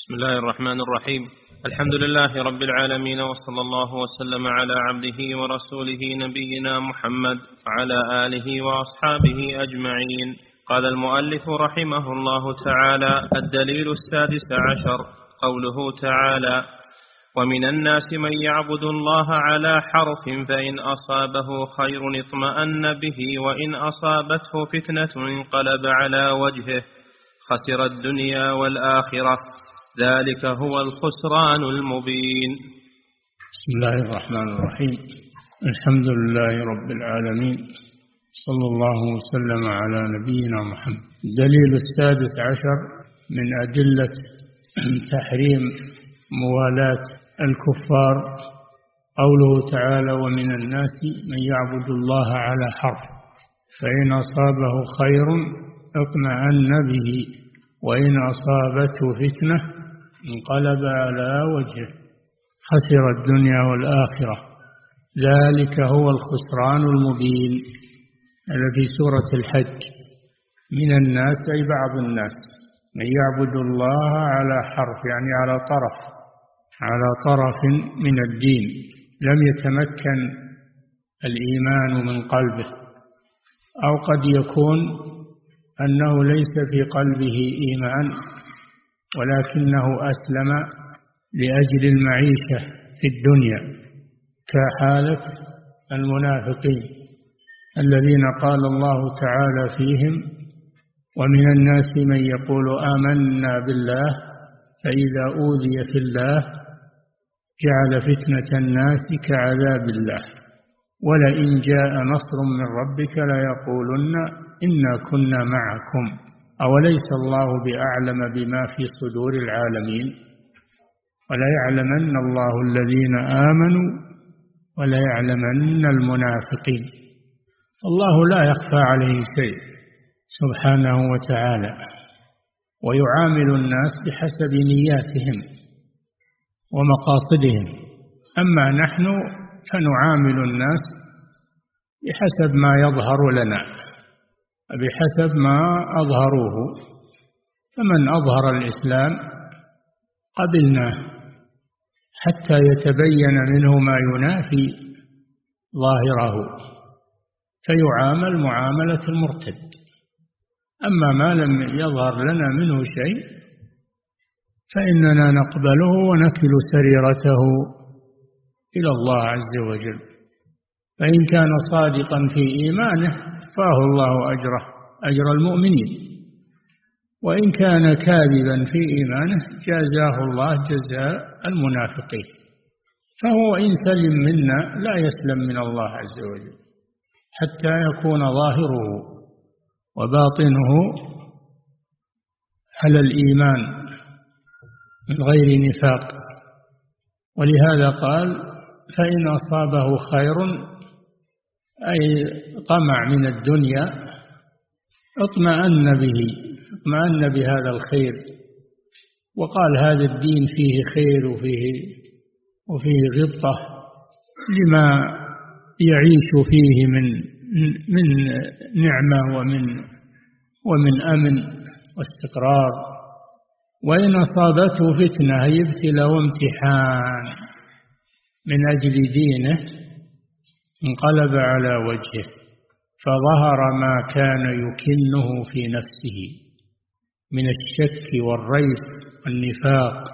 بسم الله الرحمن الرحيم. الحمد لله رب العالمين وصلى الله وسلم على عبده ورسوله نبينا محمد وعلى آله وأصحابه أجمعين. قال المؤلف رحمه الله تعالى الدليل السادس عشر قوله تعالى ومن الناس من يعبد الله على حرف فإن أصابه خير اطمأن به وإن أصابته فتنة انقلب على وجهه خسر الدنيا والآخرة. ذلك هو الخسران المبين. بسم الله الرحمن الرحيم. الحمد لله رب العالمين. صلى الله وسلم على نبينا محمد. الدليل السادس عشر من أدلة تحريم موالاة الكفار. قوله تعالى ومن الناس من يعبد الله على حرف فإن أصابه خير اطمأن به وإن أصابته فتنة انقلب على وجهه. خسر الدنيا والآخرة. ذلك هو الخسران المبين الذي سورة الحج. من الناس أي بعض الناس من يعبد الله على حرف يعني على طرف على طرف من الدين. لم يتمكن الإيمان من قلبه. أو قد يكون أنه ليس في قلبه إيمان. ولكنه أسلم لأجل المعيشة في الدنيا كحالة المنافقين الذين قال الله تعالى فيهم ومن الناس من يقول آمنا بالله فإذا أوذي في الله جعل فتنة الناس كعذاب الله. ولئن جاء نصر من ربك ليقولن إنا كنا معكم. أوليس الله بأعلم بما في صدور العالمين؟ ولا يعلمن الله الذين آمنوا ولا يعلمن المنافقين. الله لا يخفى عليه شيء سبحانه وتعالى ويعامل الناس بحسب نياتهم ومقاصدهم. أما نحن فنعامل الناس بحسب ما يظهر لنا. بحسب ما أظهروه. فمن أظهر الإسلام قبلناه حتى يتبين منه ما ينافي ظاهره فيعامل معاملة المرتد. أما ما لم يظهر لنا منه شيء فإننا نقبله ونكل سريرته إلى الله عز وجل. فإن كان صادقا في إيمانه فاه الله أجره أجر المؤمنين. وإن كان كاذبا في إيمانه جازاه الله جزاء المنافقين. فهو إن سلم منا لا يسلم من الله عز وجل حتى يكون ظاهره وباطنه على الإيمان من غير نفاق. ولهذا قال فإن أصابه خير أي طمع من الدنيا اطمأن به اطمأن بهذا الخير. وقال هذا الدين فيه خير وفيه وفيه غبطة لما يعيش فيه من من نعمة ومن ومن أمن واستقرار. وإن أصابته فتنة أي ابتلاء وامتحان من أجل دينه. انقلب على وجهه فظهر ما كان يكنه في نفسه. من الشك والريب والنفاق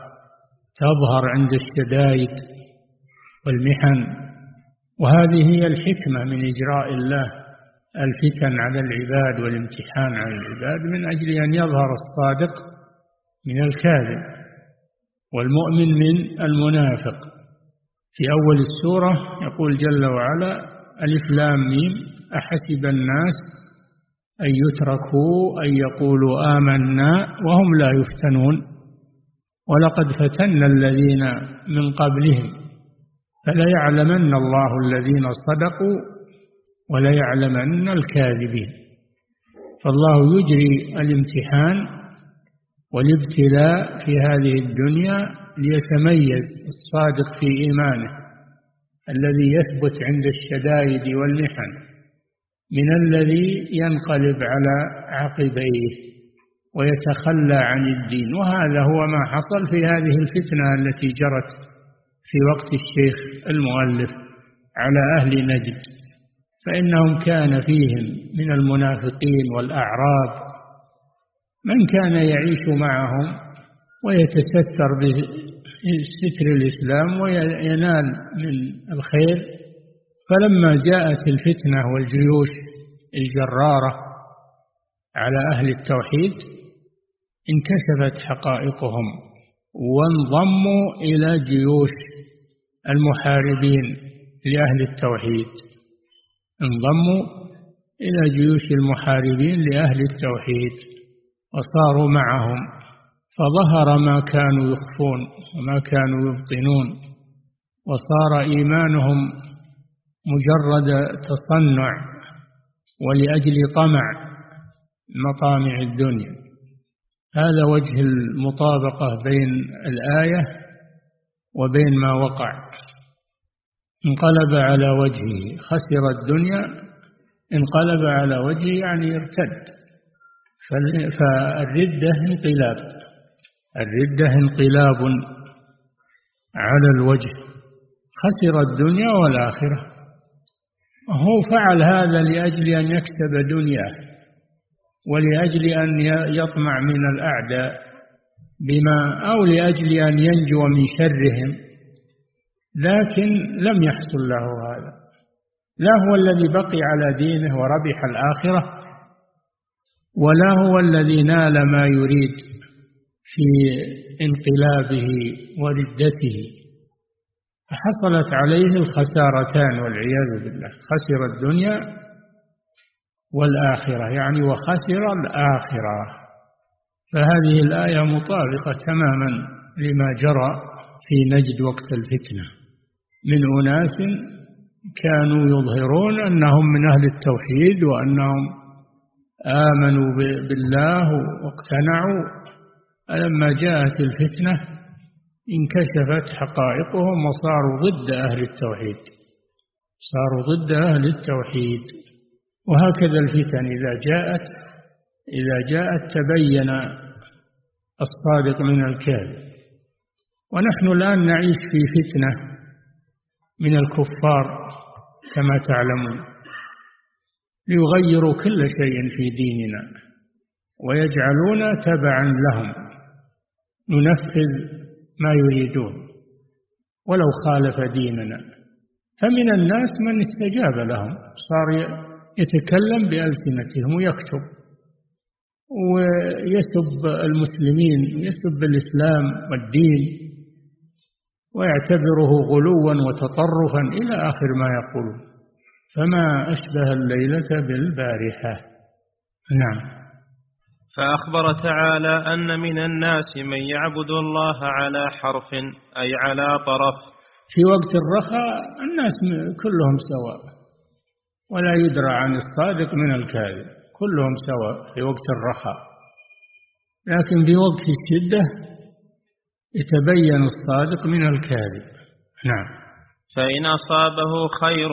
تظهر عند الشدائد والمحن. وهذه هي الحكمة من إجراء الله الفتن على العباد والامتحان على العباد من أجل أن يظهر الصادق من الكاذب والمؤمن من المنافق. في أول السورة يقول جل وعلا ألف لام ميم أحسب الناس أن يتركوا أن يقولوا آمنا وهم لا يفتنون. ولقد فتنا الذين من قبلهم فليعلمن الله الذين صدقوا وليعلمن الكاذبين. فالله يجري الامتحان والابتلاء في هذه الدنيا ليتميز الصادق في إيمانه الذي يثبت عند الشدائد والمحن من الذي ينقلب على عقبيه ويتخلى عن الدين. وهذا هو ما حصل في هذه الفتنة التي جرت في وقت الشيخ المؤلف على أهل نجد. فإنهم كان فيهم من المنافقين والأعراب من كان يعيش معهم ويتستر بستر الإسلام وينال من الخير. فلما جاءت الفتنة والجيوش الجرارة على أهل التوحيد انكشفت حقائقهم وانضموا إلى جيوش المحاربين لأهل التوحيد. انضموا إلى جيوش المحاربين لأهل التوحيد وصاروا معهم. فظهر ما كانوا يخفون وما كانوا يبطنون وصار إيمانهم مجرد تصنع ولأجل طمع مطامع الدنيا. هذا وجه المطابقة بين الآية وبين ما وقع. انقلب على وجهه خسر الدنيا انقلب على وجهه يعني ارتد. فالردة انقلاب. الردة انقلاب على الوجه. خسر الدنيا والآخرة. هو فعل هذا لأجل أن يكسب دنياه ولأجل أن يطمع من الأعداء بما أو لأجل أن ينجو من شرهم. لكن لم يحصل له هذا. لا هو الذي بقي على دينه وربح الآخرة ولا هو الذي نال ما يريد. في انقلابه وردته. فحصلت عليه الخسارتان والعياذ بالله. خسر الدنيا والآخرة يعني وخسر الآخرة. فهذه الآية مطابقة تماما لما جرى في نجد وقت الفتنة. من أناس كانوا يظهرون أنهم من أهل التوحيد وأنهم آمنوا بالله واقتنعوا فلما جاءت الفتنة انكشفت حقائقهم وصاروا ضد أهل التوحيد. صاروا ضد أهل التوحيد. وهكذا الفتن إذا جاءت إذا جاءت تبين الصادق من الكاذب. ونحن الآن نعيش في فتنة من الكفار كما تعلمون ليغيروا كل شيء في ديننا ويجعلون تبعا لهم. ننفذ ما يريدون. ولو خالف ديننا. فمن الناس من استجاب لهم. صار يتكلم بألسنتهم ويكتب. ويسب المسلمين ويسب الإسلام والدين. ويعتبره غلوا وتطرفا إلى آخر ما يقول فما أشبه الليلة بالبارحة. نعم. فأخبر تعالى أن من الناس من يعبد الله على حرف أي على طرف. في وقت الرخاء الناس كلهم سواء ولا يدرى عن الصادق من الكاذب كلهم سواء في وقت الرخاء. لكن في وقت الشدة يتبين الصادق من الكاذب. نعم. فإن أصابه خير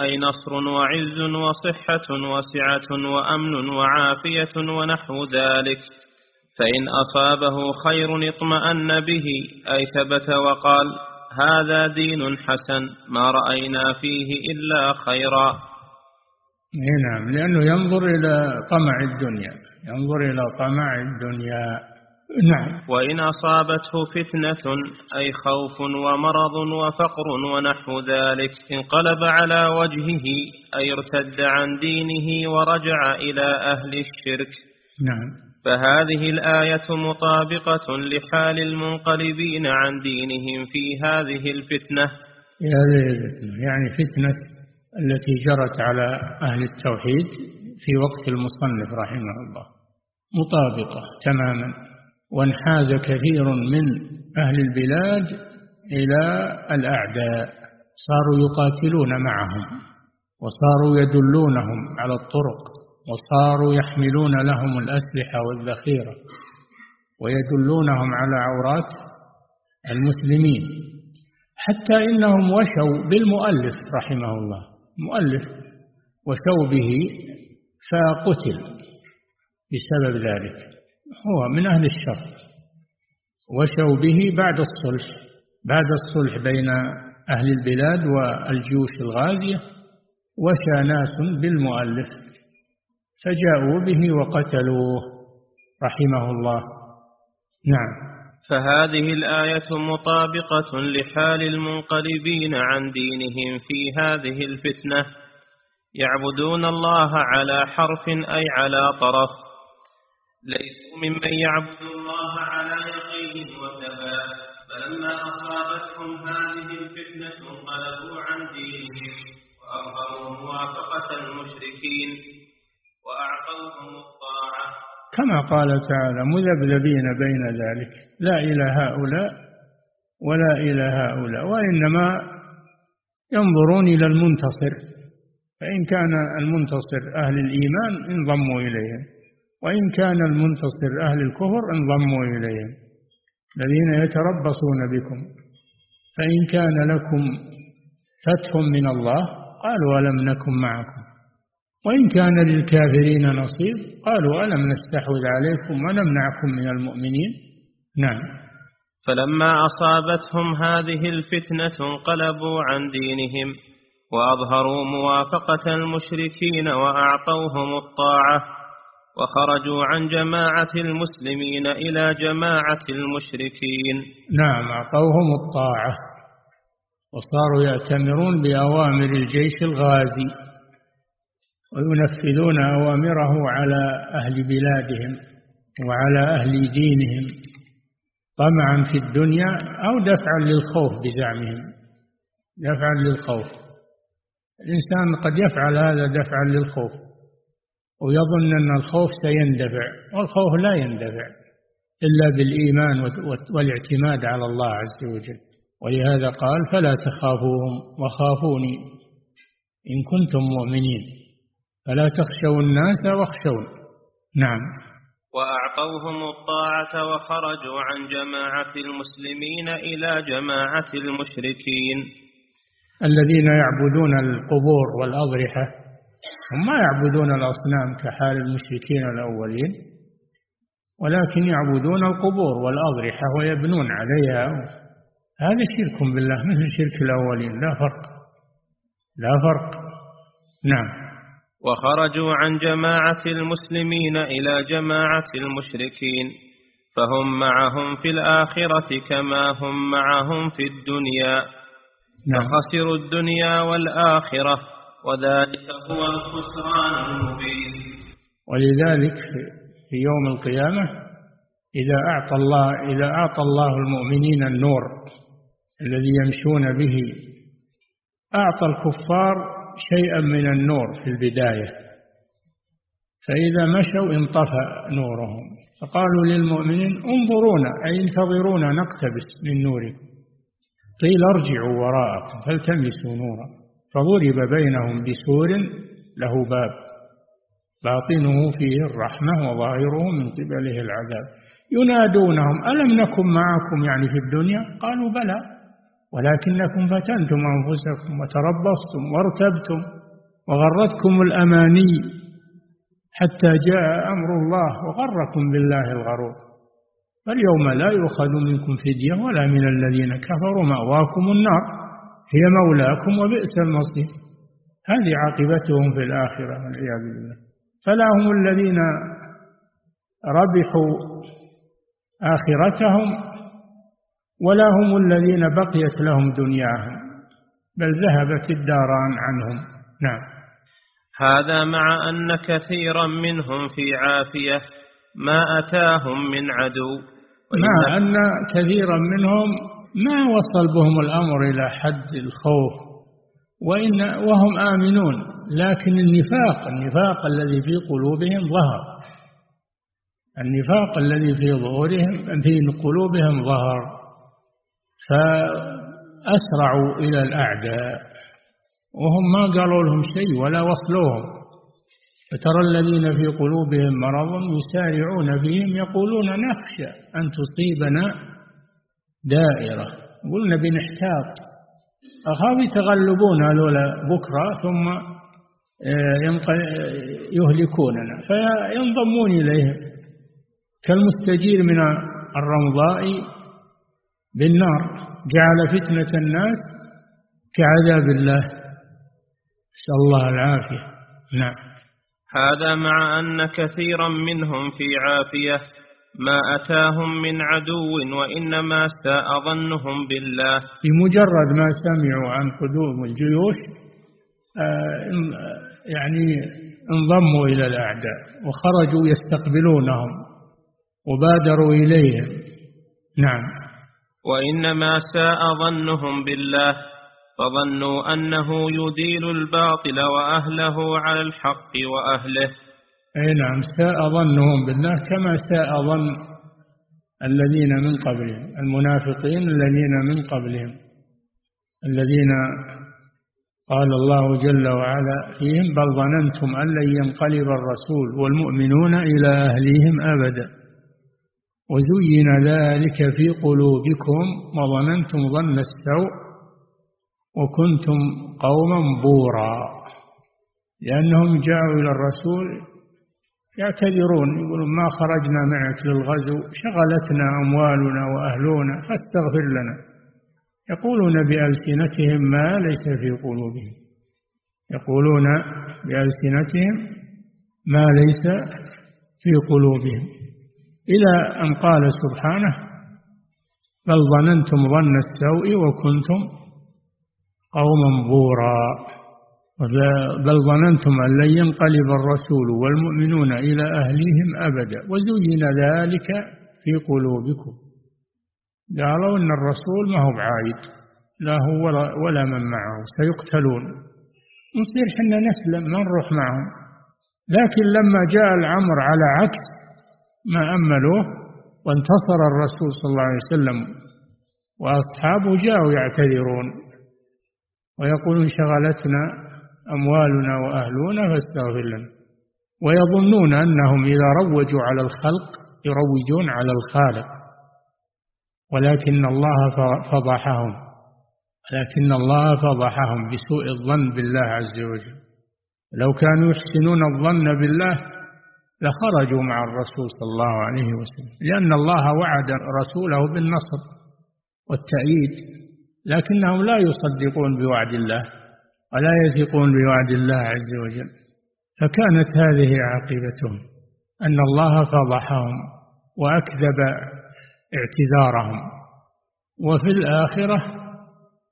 أي نصر وعز وصحة وسعة وأمن وعافية ونحو ذلك. فإن أصابه خير اطمأن به أي ثبت وقال هذا دين حسن ما رأينا فيه إلا خيرا. نعم لأنه ينظر إلى طمع الدنيا ينظر إلى طمع الدنيا. نعم. وإن أصابته فتنة أي خوف ومرض وفقر ونحو ذلك انقلب على وجهه أي ارتد عن دينه ورجع إلى أهل الشرك. نعم. فهذه الآية مطابقة لحال المنقلبين عن دينهم في هذه الفتنة. في هذه الفتنة يعني فتنة التي جرت على أهل التوحيد في وقت المصنف رحمه الله. مطابقة تماما. وانحاز كثير من أهل البلاد إلى الأعداء صاروا يقاتلون معهم وصاروا يدلونهم على الطرق وصاروا يحملون لهم الأسلحة والذخيرة ويدلونهم على عورات المسلمين. حتى إنهم وشوا بالمؤلف رحمه الله مؤلف وثوبه فقتل بسبب ذلك. هو من أهل الشر وشوا به بعد الصلح بعد الصلح بين أهل البلاد والجيوش الغازية وشى ناس بالمؤلف فجاءوا به وقتلوه رحمه الله. نعم. فهذه الآية مطابقة لحال المنقلبين عن دينهم في هذه الفتنة. يعبدون الله على حرف أي على طرف. ليسوا ممن يعبد الله على يقين وثبات فلما أصابتهم هذه الفتنة انقلبوا عن دينهم وأظهروا موافقة المشركين وأعطوهم الطاعة. كما قال تعالى مذبذبين بين ذلك لا إلى هؤلاء ولا إلى هؤلاء وإنما ينظرون إلى المنتصر فإن كان المنتصر أهل الإيمان انضموا إليهم. وإن كان المنتصر أهل الكفر انضموا إليهم. الذين يتربصون بكم. فإن كان لكم فتح من الله قالوا ألم نكن معكم. وإن كان للكافرين نصيب قالوا ألم نستحوذ عليكم ونمنعكم من المؤمنين. نعم. فلما أصابتهم هذه الفتنة انقلبوا عن دينهم وأظهروا موافقة المشركين وأعطوهم الطاعة وخرجوا عن جماعة المسلمين إلى جماعة المشركين. نعم أعطوهم الطاعة وصاروا يأتمرون بأوامر الجيش الغازي وينفذون أوامره على أهل بلادهم وعلى أهل دينهم طمعا في الدنيا أو دفعا للخوف بزعمهم. دفعا للخوف. الإنسان قد يفعل هذا دفعا للخوف. ويظن أن الخوف سيندفع والخوف لا يندفع إلا بالإيمان والاعتماد على الله عز وجل. ولهذا قال فلا تخافوهم وخافوني إن كنتم مؤمنين فلا تخشوا الناس واخشون نعم. وأعطوهم الطاعة وخرجوا عن جماعة المسلمين إلى جماعة المشركين. الذين يعبدون القبور والأضرحة هم ما يعبدون الأصنام كحال المشركين الأولين ولكن يعبدون القبور والأضرحة ويبنون عليها. هذا شرك بالله مثل شرك الأولين. لا فرق. لا فرق. نعم. وخرجوا عن جماعة المسلمين إلى جماعة المشركين فهم معهم في الآخرة كما هم معهم في الدنيا. نعم. فخسروا الدنيا والآخرة. وذلك هو الخسران المبين. ولذلك في يوم القيامة إذا أعطى الله إذا أعطى الله المؤمنين النور الذي يمشون به أعطى الكفار شيئا من النور في البداية. فإذا مشوا انطفأ نورهم. فقالوا للمؤمنين انظرونا أي انتظرونا نقتبس من نوركم. قيل ارجعوا وراءكم فالتمسوا نورا. فضرب بينهم بسور له باب. باطنه فيه الرحمة وظاهره من قبله العذاب. ينادونهم ألم نكن معكم يعني في الدنيا؟ قالوا بلى. ولكنكم فتنتم أنفسكم وتربصتم وارتبتم وغرتكم الأماني حتى جاء أمر الله وغركم بالله الغرور. فاليوم لا يؤخذ منكم فدية ولا من الذين كفروا مأواكم النار. هي مولاكم وبئس المصير. هذه عاقبتهم في الآخرة والعياذ بالله. فلا هم الذين ربحوا آخرتهم ولا هم الذين بقيت لهم دنياهم بل ذهبت الداران عنهم. نعم. هذا مع أن كثيرا منهم في عافية ما أتاهم من عدو. مع أن كثيرا منهم ما وصل بهم الأمر إلى حد الخوف؟ وإن وهم آمنون لكن النفاق النفاق الذي في قلوبهم ظهر. النفاق الذي في ظهورهم في قلوبهم ظهر. فأسرعوا إلى الأعداء. وهم ما قالوا لهم شيء ولا وصلوهم. فترى الذين في قلوبهم مرض يسارعون فيهم يقولون نخشى أن تصيبنا دائرة. قلنا بنحتاط. أخاف يتغلبون هذول بكرة ثم آه، يهلكوننا. فينضمون إليهم كالمستجير من الرمضاء بالنار. جعل فتنة الناس كعذاب الله. نسأل الله العافية. نعم. هذا مع أن كثيرا منهم في عافية. ما أتاهم من عدو وإنما ساء ظنهم بالله. بمجرد ما سمعوا عن قدوم الجيوش آه، يعني انضموا إلى الأعداء وخرجوا يستقبلونهم وبادروا إليهم. نعم. وإنما ساء ظنهم بالله فظنوا أنه يديل الباطل وأهله على الحق وأهله. أي نعم ساء ظنهم بالله كما ساء ظن الذين من قبلهم المنافقين الذين من قبلهم الذين قال الله جل وعلا فيهم بل ظننتم أن لن ينقلب الرسول والمؤمنون إلى أهليهم أبدا. وزين ذلك في قلوبكم وظننتم ظن السوء وكنتم قوما بورا. لأنهم جاءوا إلى الرسول يعتذرون يقولون ما خرجنا معك للغزو شغلتنا أموالنا وأهلنا فاستغفر لنا. يقولون بألسنتهم ما ليس في قلوبهم. يقولون بألسنتهم ما ليس في قلوبهم. إلى أن قال سبحانه بل ظننتم ظن السوء وكنتم قوما بورا. بل ظننتم أن لن ينقلب الرسول والمؤمنون إلى أهليهم أبدا. وزين ذلك في قلوبكم. قالوا إن الرسول ما هو بعايد. لا هو ولا من معه. سيقتلون. نصير حنا نسلم ما نروح معهم. لكن لما جاء الأمر على عكس ما أملوه وانتصر الرسول صلى الله عليه وسلم وأصحابه جاءوا يعتذرون. ويقولون شغلتنا أموالنا وأهلنا فاستغفر لنا. ويظنون أنهم إذا روجوا على الخلق يروجون على الخالق. ولكن الله فضحهم. لكن الله فضحهم بسوء الظن بالله عز وجل. لو كانوا يحسنون الظن بالله لخرجوا مع الرسول صلى الله عليه وسلم. لأن الله وعد رسوله بالنصر والتأييد. لكنهم لا يصدقون بوعد الله. ولا يثقون بوعد الله عز وجل. فكانت هذه عاقبتهم أن الله فضحهم وأكذب اعتذارهم. وفي الآخرة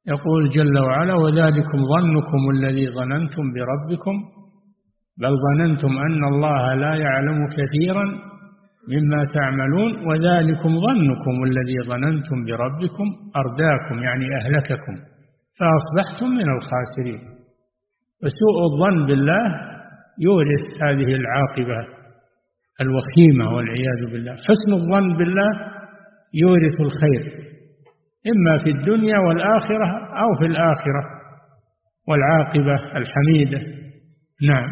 يقول جل وعلا وذلكم ظنكم الذي ظننتم بربكم بل ظننتم أن الله لا يعلم كثيرا مما تعملون وذلكم ظنكم الذي ظننتم بربكم أرداكم يعني أهلككم. فأصبحتم من الخاسرين. وسوء الظن بالله يورث هذه العاقبة الوخيمة والعياذ بالله. حسن الظن بالله يورث الخير إما في الدنيا والآخرة أو في الآخرة. والعاقبة الحميدة. نعم.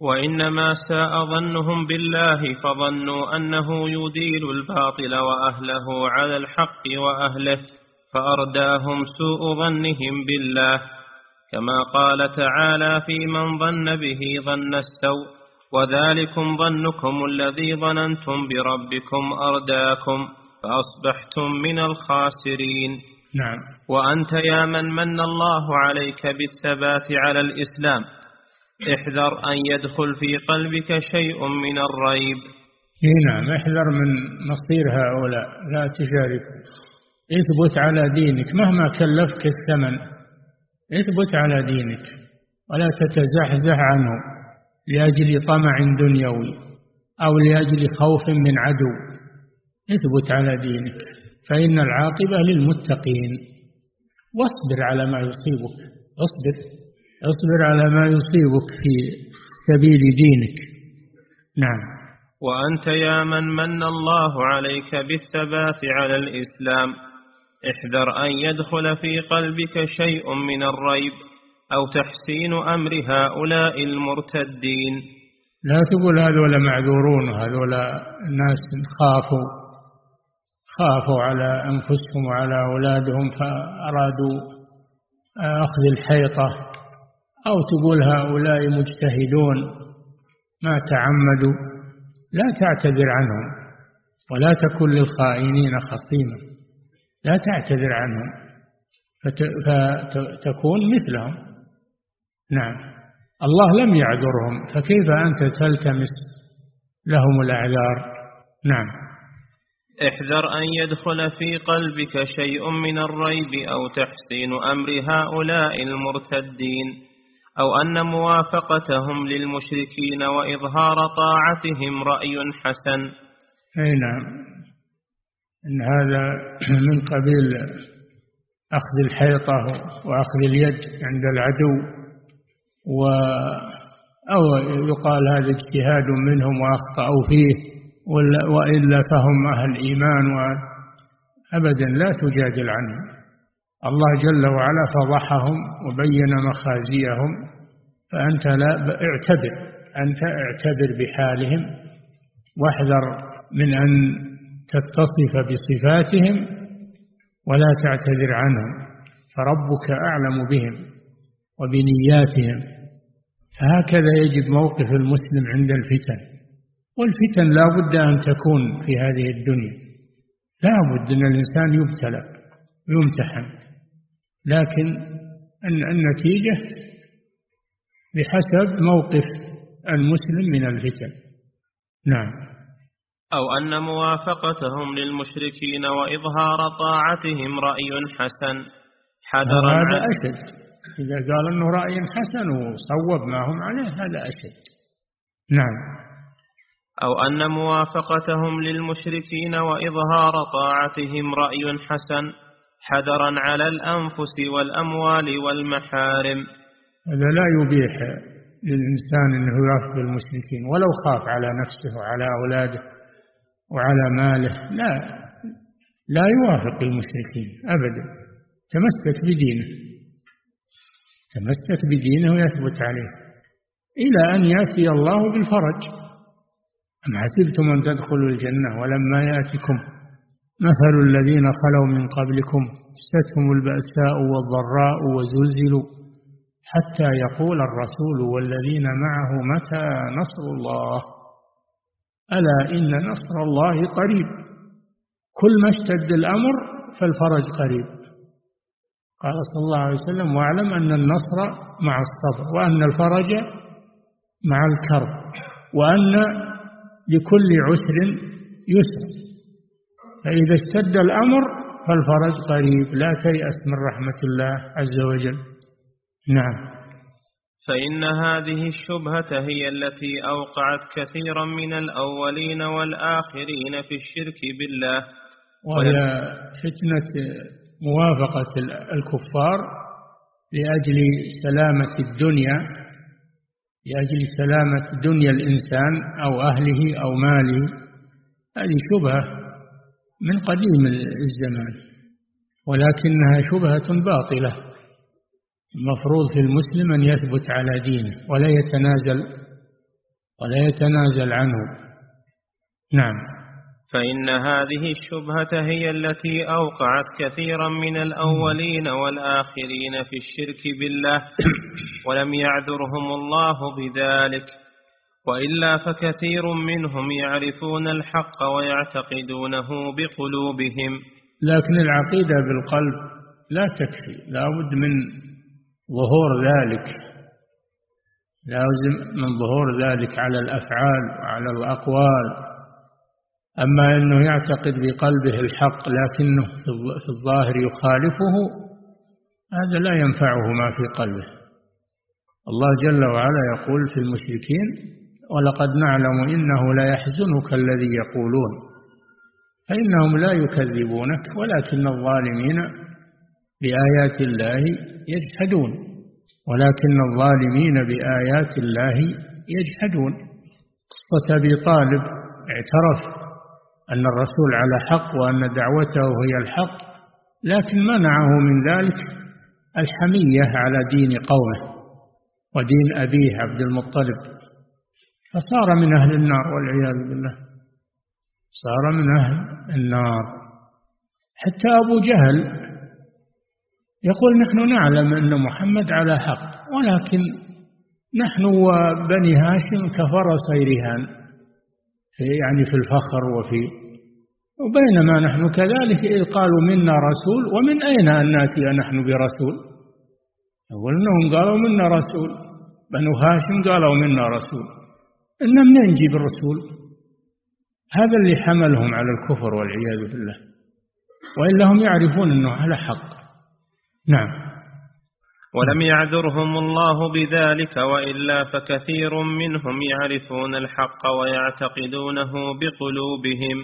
وإنما ساء ظنهم بالله فظنوا أنه يديل الباطل وأهله على الحق وأهله. فأرداهم سوء ظنهم بالله كما قال تعالى في من ظن به ظن السوء وذلكم ظنكم الذي ظننتم بربكم أرداكم فأصبحتم من الخاسرين. نعم. وأنت يا من من الله عليك بالثبات على الإسلام احذر أن يدخل في قلبك شيء من الريب. نعم احذر من مصير هؤلاء لا تشاركوا اثبت على دينك مهما كلفك الثمن اثبت على دينك ولا تتزحزح عنه لأجل طمع دنيوي أو لأجل خوف من عدو. اثبت على دينك فإن العاقبة للمتقين. واصبر على ما يصيبك اصبر اصبر على ما يصيبك في سبيل دينك. نعم. وأنت يا من من الله عليك بالثبات على الإسلام. احذر أن يدخل في قلبك شيء من الريب أو تحسين أمر هؤلاء المرتدين. لا تقول هذول معذورون هذول الناس خافوا خافوا على أنفسهم وعلى أولادهم فأرادوا أخذ الحيطة. أو تقول هؤلاء مجتهدون ما تعمدوا لا تعتذر عنهم ولا تكن للخائنين خصيما. لا تعتذر عنهم. فتكون مثلهم. نعم. الله لم يعذرهم فكيف أنت تلتمس لهم الأعذار؟ نعم. احذر أن يدخل في قلبك شيء من الريب أو تحسين أمر هؤلاء المرتدين أو أن موافقتهم للمشركين وإظهار طاعتهم رأي حسن. أي نعم. إن هذا من قبيل أخذ الحيطة وأخذ اليد عند العدو و أو يقال هذا اجتهاد منهم وأخطأوا فيه وإلا فهم أهل إيمان أبدا لا تجادل عنهم. الله جل وعلا فضحهم وبين مخازيهم فأنت لا اعتبر أنت اعتبر بحالهم واحذر من أن تتصف بصفاتهم ولا تعتذر عنهم فربك أعلم بهم وبنياتهم. فهكذا يجب موقف المسلم عند الفتن. والفتن لا بد أن تكون في هذه الدنيا. لا بد أن الإنسان يبتلى ويمتحن لكن النتيجة بحسب موقف المسلم من الفتن. نعم. أو أن موافقتهم للمشركين وإظهار طاعتهم رأي حسن. حذرا هذا أشد. إذا قال أنه رأي حسن وصوب ما هم عليه هذا أشد. نعم. أو أن موافقتهم للمشركين وإظهار طاعتهم رأي حسن. حذرا على الأنفس والأموال والمحارم. هذا لا يبيح للإنسان أنه يوافق المشركين ولو خاف على نفسه وعلى أولاده. وعلى ماله. لا لا يوافق المشركين أبدا. تمسك بدينه. تمسك بدينه ويثبت عليه. إلى أن يأتي الله بالفرج. أم حسبتم أن تدخلوا الجنة ولما يأتكم مثل الذين خلوا من قبلكم؟ استهم البأساء والضراء وزلزلوا. حتى يقول الرسول والذين معه متى نصر الله؟ ألا إن نصر الله قريب. كل ما اشتد الأمر فالفرج قريب. قال صلى الله عليه وسلم واعلم أن النصر مع الصبر وأن الفرج مع الكرب وأن لكل عسر يسر. فإذا اشتد الأمر فالفرج قريب. لا تيأس من رحمة الله عز وجل. نعم. فإن هذه الشبهة هي التي أوقعت كثيرا من الأولين والآخرين في الشرك بالله. وهي فتنة موافقة الكفار لأجل سلامة الدنيا لأجل سلامة دنيا الإنسان أو أهله أو ماله. هذه شبهة من قديم الزمان ولكنها شبهة باطلة. المفروض في المسلم أن يثبت على دينه ولا يتنازل ولا يتنازل عنه. نعم. فإن هذه الشبهة هي التي أوقعت كثيرا من الأولين والآخرين في الشرك بالله ولم يعذرهم الله بذلك. وإلا فكثير منهم يعرفون الحق ويعتقدونه بقلوبهم. لكن العقيدة بالقلب لا تكفي لا بد من ظهور ذلك. لازم من ظهور ذلك على الأفعال وعلى الأقوال. أما أنه يعتقد بقلبه الحق لكنه في الظاهر يخالفه هذا لا ينفعه ما في قلبه. الله جل وعلا يقول في المشركين ولقد نعلم إنه لا يحزنك الذي يقولون فإنهم لا يكذبونك ولكن الظالمين بآيات الله يجحدون ولكن الظالمين بآيات الله يجحدون. قصة أبي طالب اعترف أن الرسول على حق وأن دعوته هي الحق لكن منعه من ذلك الحمية على دين قومه ودين أبيه عبد المطلب. فصار من أهل النار والعياذ بالله صار من أهل النار. حتى أبو جهل يقول نحن نعلم أن محمد على حق ولكن نحن وبني هاشم كفرسي رهان في يعني في الفخر وفي وبينما نحن كذلك إذ قالوا منا رسول ومن أين أن نأتي نحن برسول؟ أقول أنهم قالوا منا رسول بنو هاشم قالوا منا رسول. إن من نجيب الرسول هذا اللي حملهم على الكفر والعياذ بالله. وإلا هم يعرفون أنه على حق. نعم. ولم يعذرهم الله بذلك وإلا فكثير منهم يعرفون الحق ويعتقدونه بقلوبهم.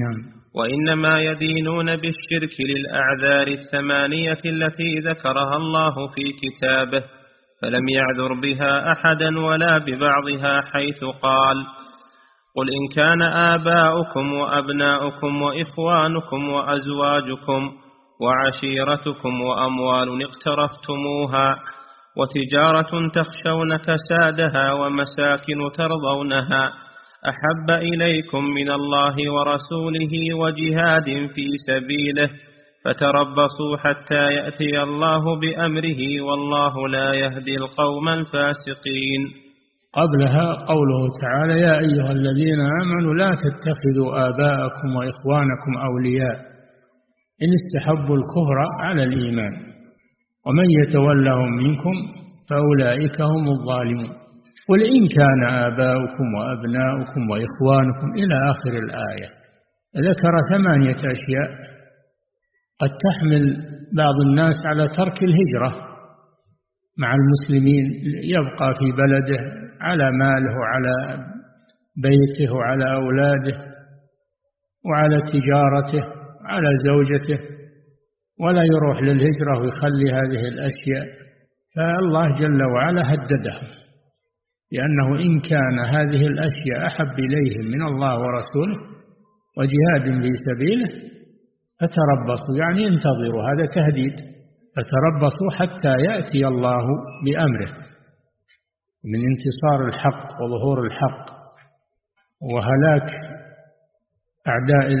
نعم. وإنما يدينون بالشرك للأعذار الثمانية التي ذكرها الله في كتابه فلم يعذر بها أحدا ولا ببعضها حيث قال قل إن كان آباؤكم وأبناؤكم وإخوانكم وأزواجكم وعشيرتكم وأموال اقترفتموها وتجارة تخشون كسادها ومساكن ترضونها أحب إليكم من الله ورسوله وجهاد في سبيله فتربصوا حتى يأتي الله بأمره والله لا يهدي القوم الفاسقين. قبلها قوله تعالى يا أيها الذين آمنوا لا تتخذوا آباءكم وإخوانكم أولياء إن استحبوا الكفر على الإيمان. ومن يتولهم منكم فأولئك هم الظالمون. قل إن كان آباؤكم وأبناؤكم وإخوانكم إلى آخر الآية. ذكر ثمانية أشياء. قد تحمل بعض الناس على ترك الهجرة مع المسلمين يبقى في بلده على ماله وعلى بيته وعلى أولاده وعلى تجارته. وعلى زوجته ولا يروح للهجرة ويخلي هذه الأشياء. فالله جل وعلا هددهم لأنه إن كان هذه الأشياء أحب إليهم من الله ورسوله وجهاد في سبيله فتربصوا يعني انتظروا هذا تهديد فتربصوا حتى يأتي الله بأمره. من انتصار الحق وظهور الحق وهلاك أعداء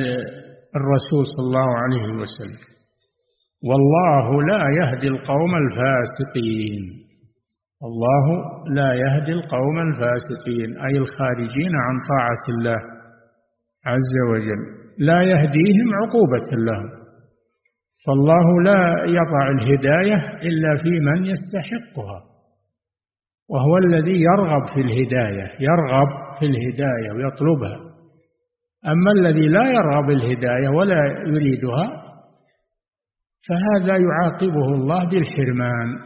الرسول صلى الله عليه وسلم. والله لا يهدي القوم الفاسقين. الله لا يهدي القوم الفاسقين أي الخارجين عن طاعة الله عز وجل. لا يهديهم عقوبة لهم. فالله لا يضع الهداية إلا في من يستحقها. وهو الذي يرغب في الهداية يرغب في الهداية ويطلبها. أما الذي لا يرغب الهداية ولا يريدها فهذا يعاقبه الله بالحرمان.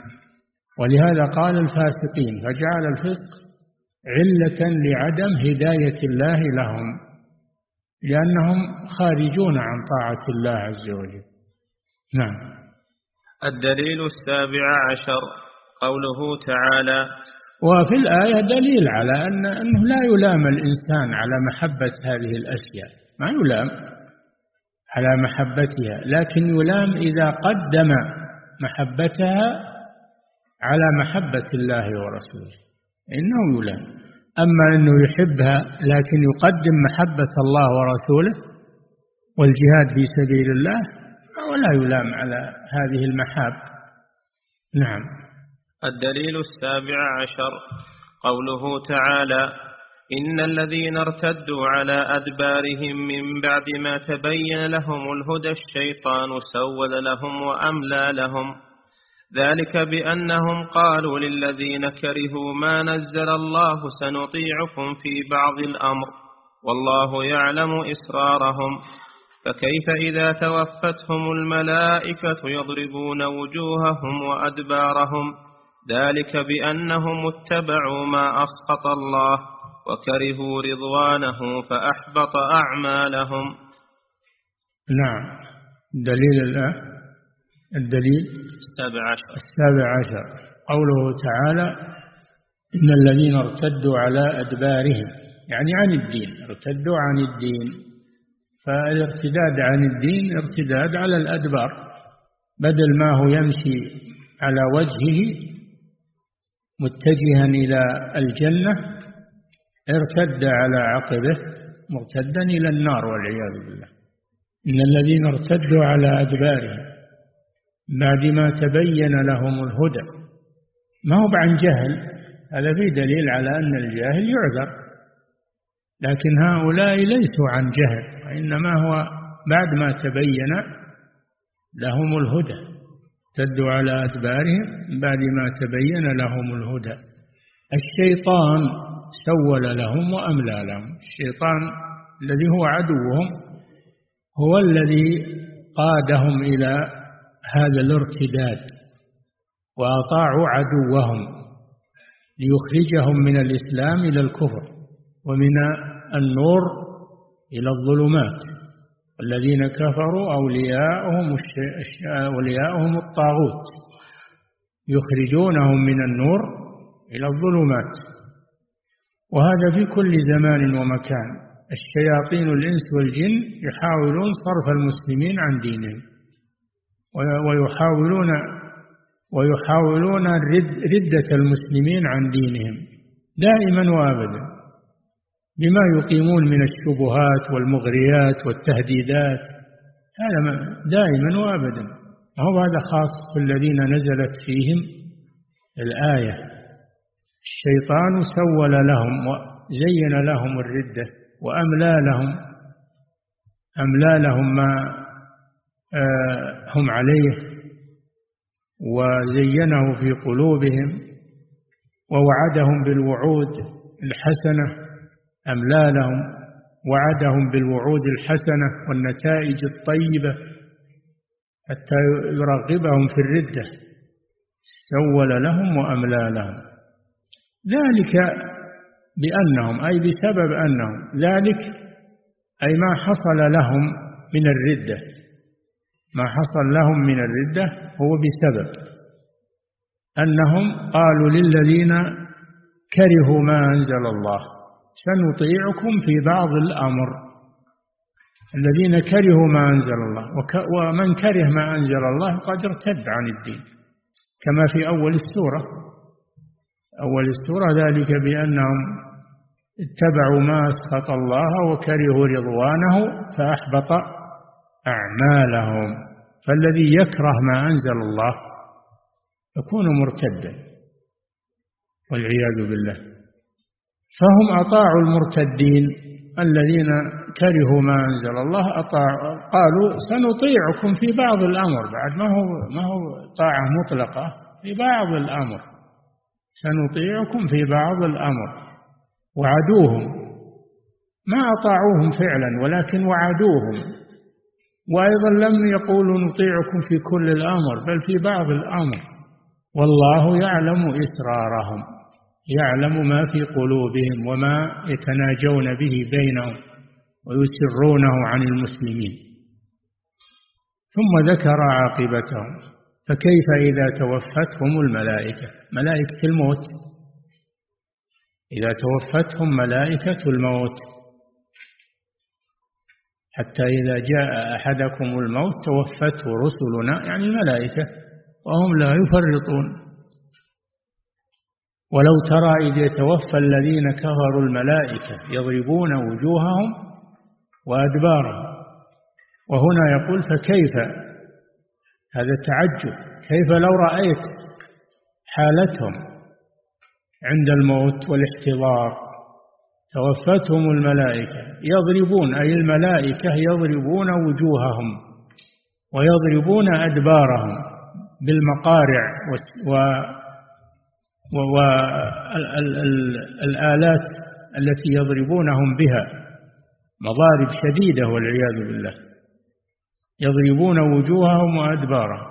ولهذا قال الفاسقين فجعل الفسق علة لعدم هداية الله لهم لأنهم خارجون عن طاعة الله عز وجل. نعم. الدليل السابع عشر قوله تعالى وفي الآية دليل على أن أنه لا يلام الإنسان على محبة هذه الأشياء. ما يلام على محبتها لكن يلام إذا قدم محبتها على محبة الله ورسوله. إنه يلام. أما أنه يحبها لكن يقدم محبة الله ورسوله والجهاد في سبيل الله ولا يلام على هذه المحاب. نعم. الدليل السابع عشر. قوله تعالى إن الذين ارتدوا على أدبارهم من بعد ما تبين لهم الهدى الشيطان سول لهم وأملى لهم. ذلك بأنهم قالوا للذين كرهوا ما نزل الله سنطيعكم في بعض الأمر والله يعلم إسرارهم. فكيف إذا توفتهم الملائكة يضربون وجوههم وأدبارهم؟ ذلك بأنهم اتبعوا ما أسخط الله وكرهوا رضوانه فأحبط أعمالهم. نعم. دليل الدليل؟ السابع عشر. السابع عشر. قوله تعالى إن الذين ارتدوا على أدبارهم يعني عن الدين ارتدوا عن الدين. فالارتداد عن الدين ارتداد على الأدبار بدل ما هو يمشي على وجهه متجها إلى الجنة ارتد على عقبه مرتدا إلى النار والعياذ بالله. إن الذين ارتدوا على أدبارهم بعد ما تبين لهم الهدى ما هو عن جهل؟ هذا في دليل على أن الجاهل يعذر. لكن هؤلاء ليسوا عن جهل وإنما هو بعد ما تبين لهم الهدى. ارتدوا على أدبارهم بعد ما تبين لهم الهدى. الشيطان سول لهم وأملى لهم. الشيطان الذي هو عدوهم هو الذي قادهم إلى هذا الارتداد وأطاعوا عدوهم ليخرجهم من الإسلام إلى الكفر ومن النور إلى الظلمات. الذين كفروا أولياءهم أولياءهم الطاغوت يخرجونهم من النور إلى الظلمات. وهذا في كل زمان ومكان. الشياطين الإنس والجن يحاولون صرف المسلمين عن دينهم. ويحاولون ويحاولون ردة المسلمين عن دينهم دائما وابدا. بما يقيمون من الشبهات والمغريات والتهديدات. هذا دائما وابدا. هو هذا خاص بالذين نزلت فيهم الآية؟ الشيطان سول لهم وزين لهم الردة وأملى لهم أملى لهم ما آه، هم عليه وزينه في قلوبهم ووعدهم بالوعود الحسنة. أملى لهم وعدهم بالوعود الحسنة والنتائج الطيبة حتى يرغبهم في الردة سول لهم وأملى لهم ذلك بأنهم أي بسبب أنهم ذلك أي ما حصل لهم من الردة. ما حصل لهم من الردة هو بسبب أنهم قالوا للذين كرهوا ما أنزل الله. سنطيعكم في بعض الأمر. الذين كرهوا ما أنزل الله ومن كره ما أنزل الله قد ارتد عن الدين. كما في أول السورة. أول السورة ذلك بأنهم اتبعوا ما أسخط الله وكرهوا رضوانه فأحبط أعمالهم. فالذي يكره ما أنزل الله يكون مرتدا والعياذ بالله. فهم أطاعوا المرتدين الذين كرهوا ما أنزل الله أطاعوا قالوا سنطيعكم في بعض الأمر بعد ما هو ما هو طاعة مطلقة في بعض الأمر. سنطيعكم في بعض الأمر. وعدوهم. ما أطاعوهم فعلا ولكن وعدوهم. وأيضا لم يقولوا نطيعكم في كل الأمر بل في بعض الأمر. والله يعلم إسرارهم. يعلم ما في قلوبهم وما يتناجون به بينهم ويسرونه عن المسلمين. ثم ذكر عاقبتهم فكيف إذا توفتهم الملائكة؟ ملائكة الموت. إذا توفتهم ملائكة الموت حتى إذا جاء أحدكم الموت توفته رسلنا يعني الملائكة وهم لا يفرطون. ولو ترى إذ يتوفى الذين كفروا الملائكة يضربون وجوههم وأدبارهم. وهنا يقول فكيف؟ هذا تعجب. كيف لو رأيت حالتهم عند الموت والاحتضار؟ توفتهم الملائكة. يضربون أي الملائكة يضربون وجوههم ويضربون أدبارهم بالمقارع والآلات التي يضربونهم بها مضارب شديدة والعياذ بالله. يضربون وجوههم وأدبارهم.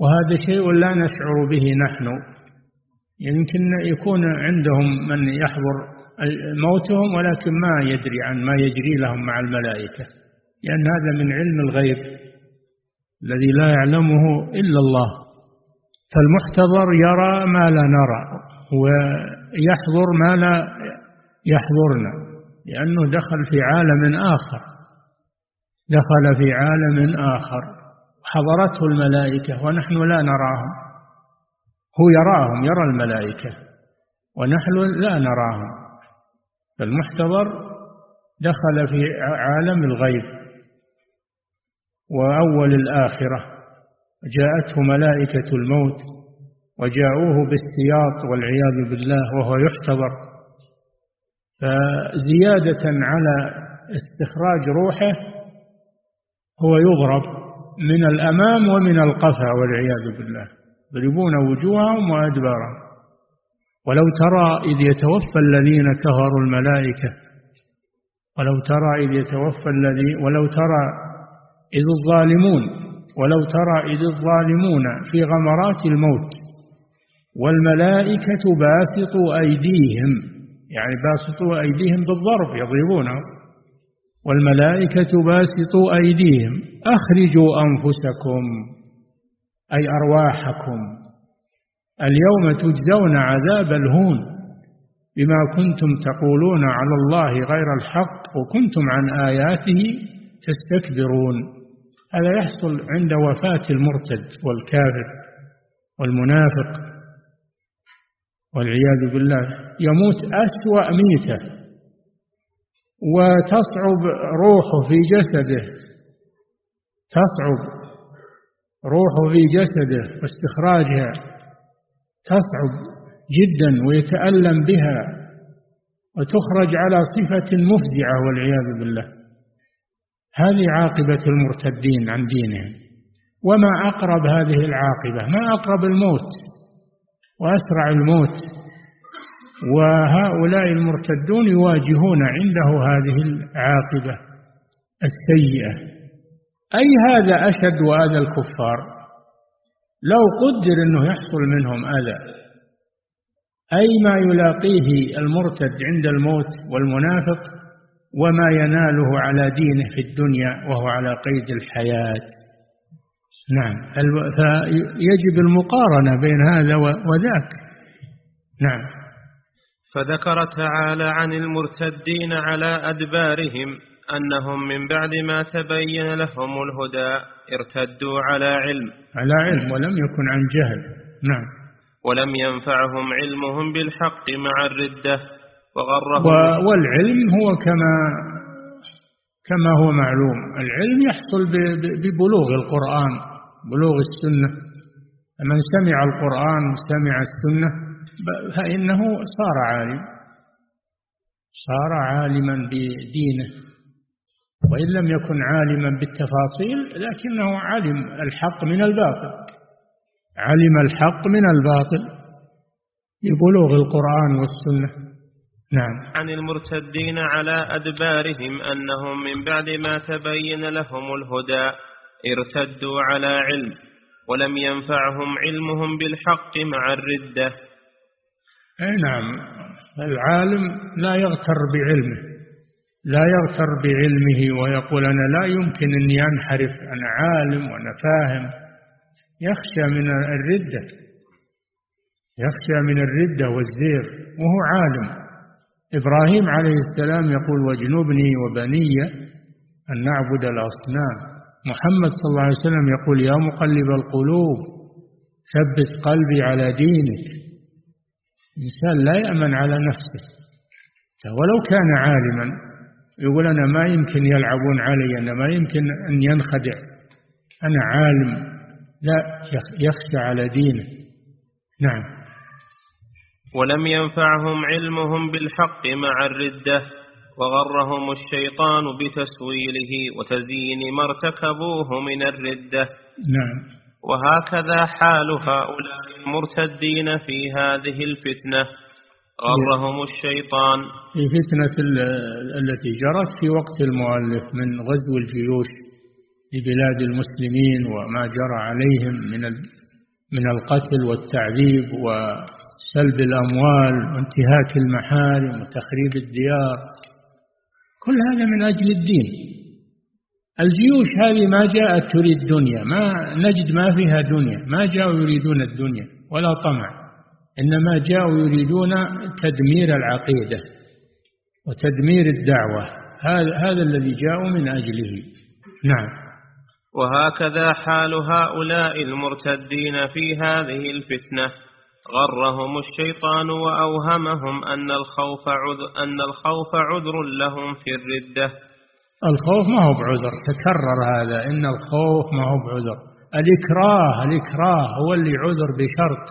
وهذا شيء لا نشعر به نحن. يمكن يكون عندهم من يحضر موتهم ولكن ما يدري عن ما يجري لهم مع الملائكة. لأن هذا من علم الغيب الذي لا يعلمه إلا الله. فالمحتضر يرى ما لا نرى ويحضر ما لا يحضرنا لأنه دخل في عالم آخر دخل في عالم آخر. حضرته الملائكة ونحن لا نراهم. هو يراهم يرى الملائكة ونحن لا نراهم. فالمحتضر دخل في عالم الغيب وأول الآخرة. جاءته ملائكة الموت وجاءوه باستياط والعياذ بالله وهو يحتضر. فزيادة على استخراج روحه هو يضرب من الأمام ومن القفا والعياذ بالله. يضربون وجوههم وأدبارهم. ولو ترى إذ يتوفى الذين كفروا الملائكة ولو ترى إذ يتوفى الذي ولو ترى إذ الظالمون ولو ترى إذ الظالمون في غمرات الموت والملائكة باسطوا أيديهم يعني باسطوا أيديهم بالضرب يضربونه والملائكة باسطوا أيديهم أخرجوا أنفسكم أي أرواحكم اليوم تجزون عذاب الهون بما كنتم تقولون على الله غير الحق وكنتم عن آياته تستكبرون. هذا يحصل عند وفاة المرتد والكافر والمنافق والعياذ بالله يموت أسوأ ميتة وتصعب روحه في جسده تصعب روحه في جسده واستخراجها تصعب جدا ويتألم بها وتخرج على صفة مفزعة والعياذ بالله. هذه عاقبة المرتدين عن دينهم. وما أقرب هذه العاقبة ما أقرب الموت وأسرع الموت. وهؤلاء المرتدون يواجهون عنده هذه العاقبة السيئة. أي هذا أشد وأذى الكفار؟ لو قدر أنه يحصل منهم أذى أي ما يلاقيه المرتد عند الموت والمنافق؟ وما يناله على دينه في الدنيا وهو على قيد الحياة. نعم. فيجب المقارنة بين هذا وذاك. نعم. فذكر تعالى عن المرتدين على أدبارهم أنهم من بعد ما تبين لهم الهدى ارتدوا على علم. على علم ولم يكن عن جهل. نعم. ولم ينفعهم علمهم بالحق مع الردة. وغرهم. والعلم هو كما كما هو معلوم. العلم يحصل ببلوغ القرآن بلوغ السنة. من سمع القرآن وسمع السنة فإنه صار عالم. صار عالما بدينه. وإن لم يكن عالما بالتفاصيل لكنه علم الحق من الباطل. علم الحق من الباطل. ببلوغ القرآن والسنة. نعم. عن المرتدين على أدبارهم أنهم من بعد ما تبين لهم الهدى ارتدوا على علم ولم ينفعهم علمهم بالحق مع الردة. أي نعم. العالم لا يغتر بعلمه لا يغتر بعلمه ويقول أنا لا يمكن أني أنحرف أنا عالم وأنا فاهم. يخشى من الردة يخشى من الردة والزير وهو عالم. إبراهيم عليه السلام يقول واجنبني وبني أن نعبد الأصنام. محمد صلى الله عليه وسلم يقول يا مقلب القلوب ثبت قلبي على دينك. الإنسان لا يأمن على نفسه. ولو كان عالما يقول أنا ما يمكن يلعبون علي أنا ما يمكن أن ينخدع. أنا عالم لا يخشى على دينه. نعم. ولم ينفعهم علمهم بالحق مع الردة وغرهم الشيطان بتسويله وتزيين ما ارتكبوه من الردة. نعم. وهكذا حال هؤلاء المرتدين في هذه الفتنة. غرهم الشيطان. في فتنة التي جرت في وقت المؤلف من غزو الجيوش لبلاد المسلمين وما جرى عليهم من من القتل والتعذيب وسلب الأموال وانتهاك المحارم وتخريب الديار. كل هذا من أجل الدين. الجيوش هذه ما جاءت تريد دنيا ما نجد ما فيها دنيا ما جاءوا يريدون الدنيا ولا طمع. إنما جاءوا يريدون تدمير العقيدة وتدمير الدعوة. هذا هذا الذي جاءوا من أجله. نعم. وهكذا حال هؤلاء المرتدين في هذه الفتنة. غرهم الشيطان وأوهمهم أن الخوف عذر أن الخوف عذر لهم في الردة. الخوف ما هو بعذر تكرر هذا. إن الخوف ما هو بعذر. الإكراه الإكراه هو اللي عذر بشرط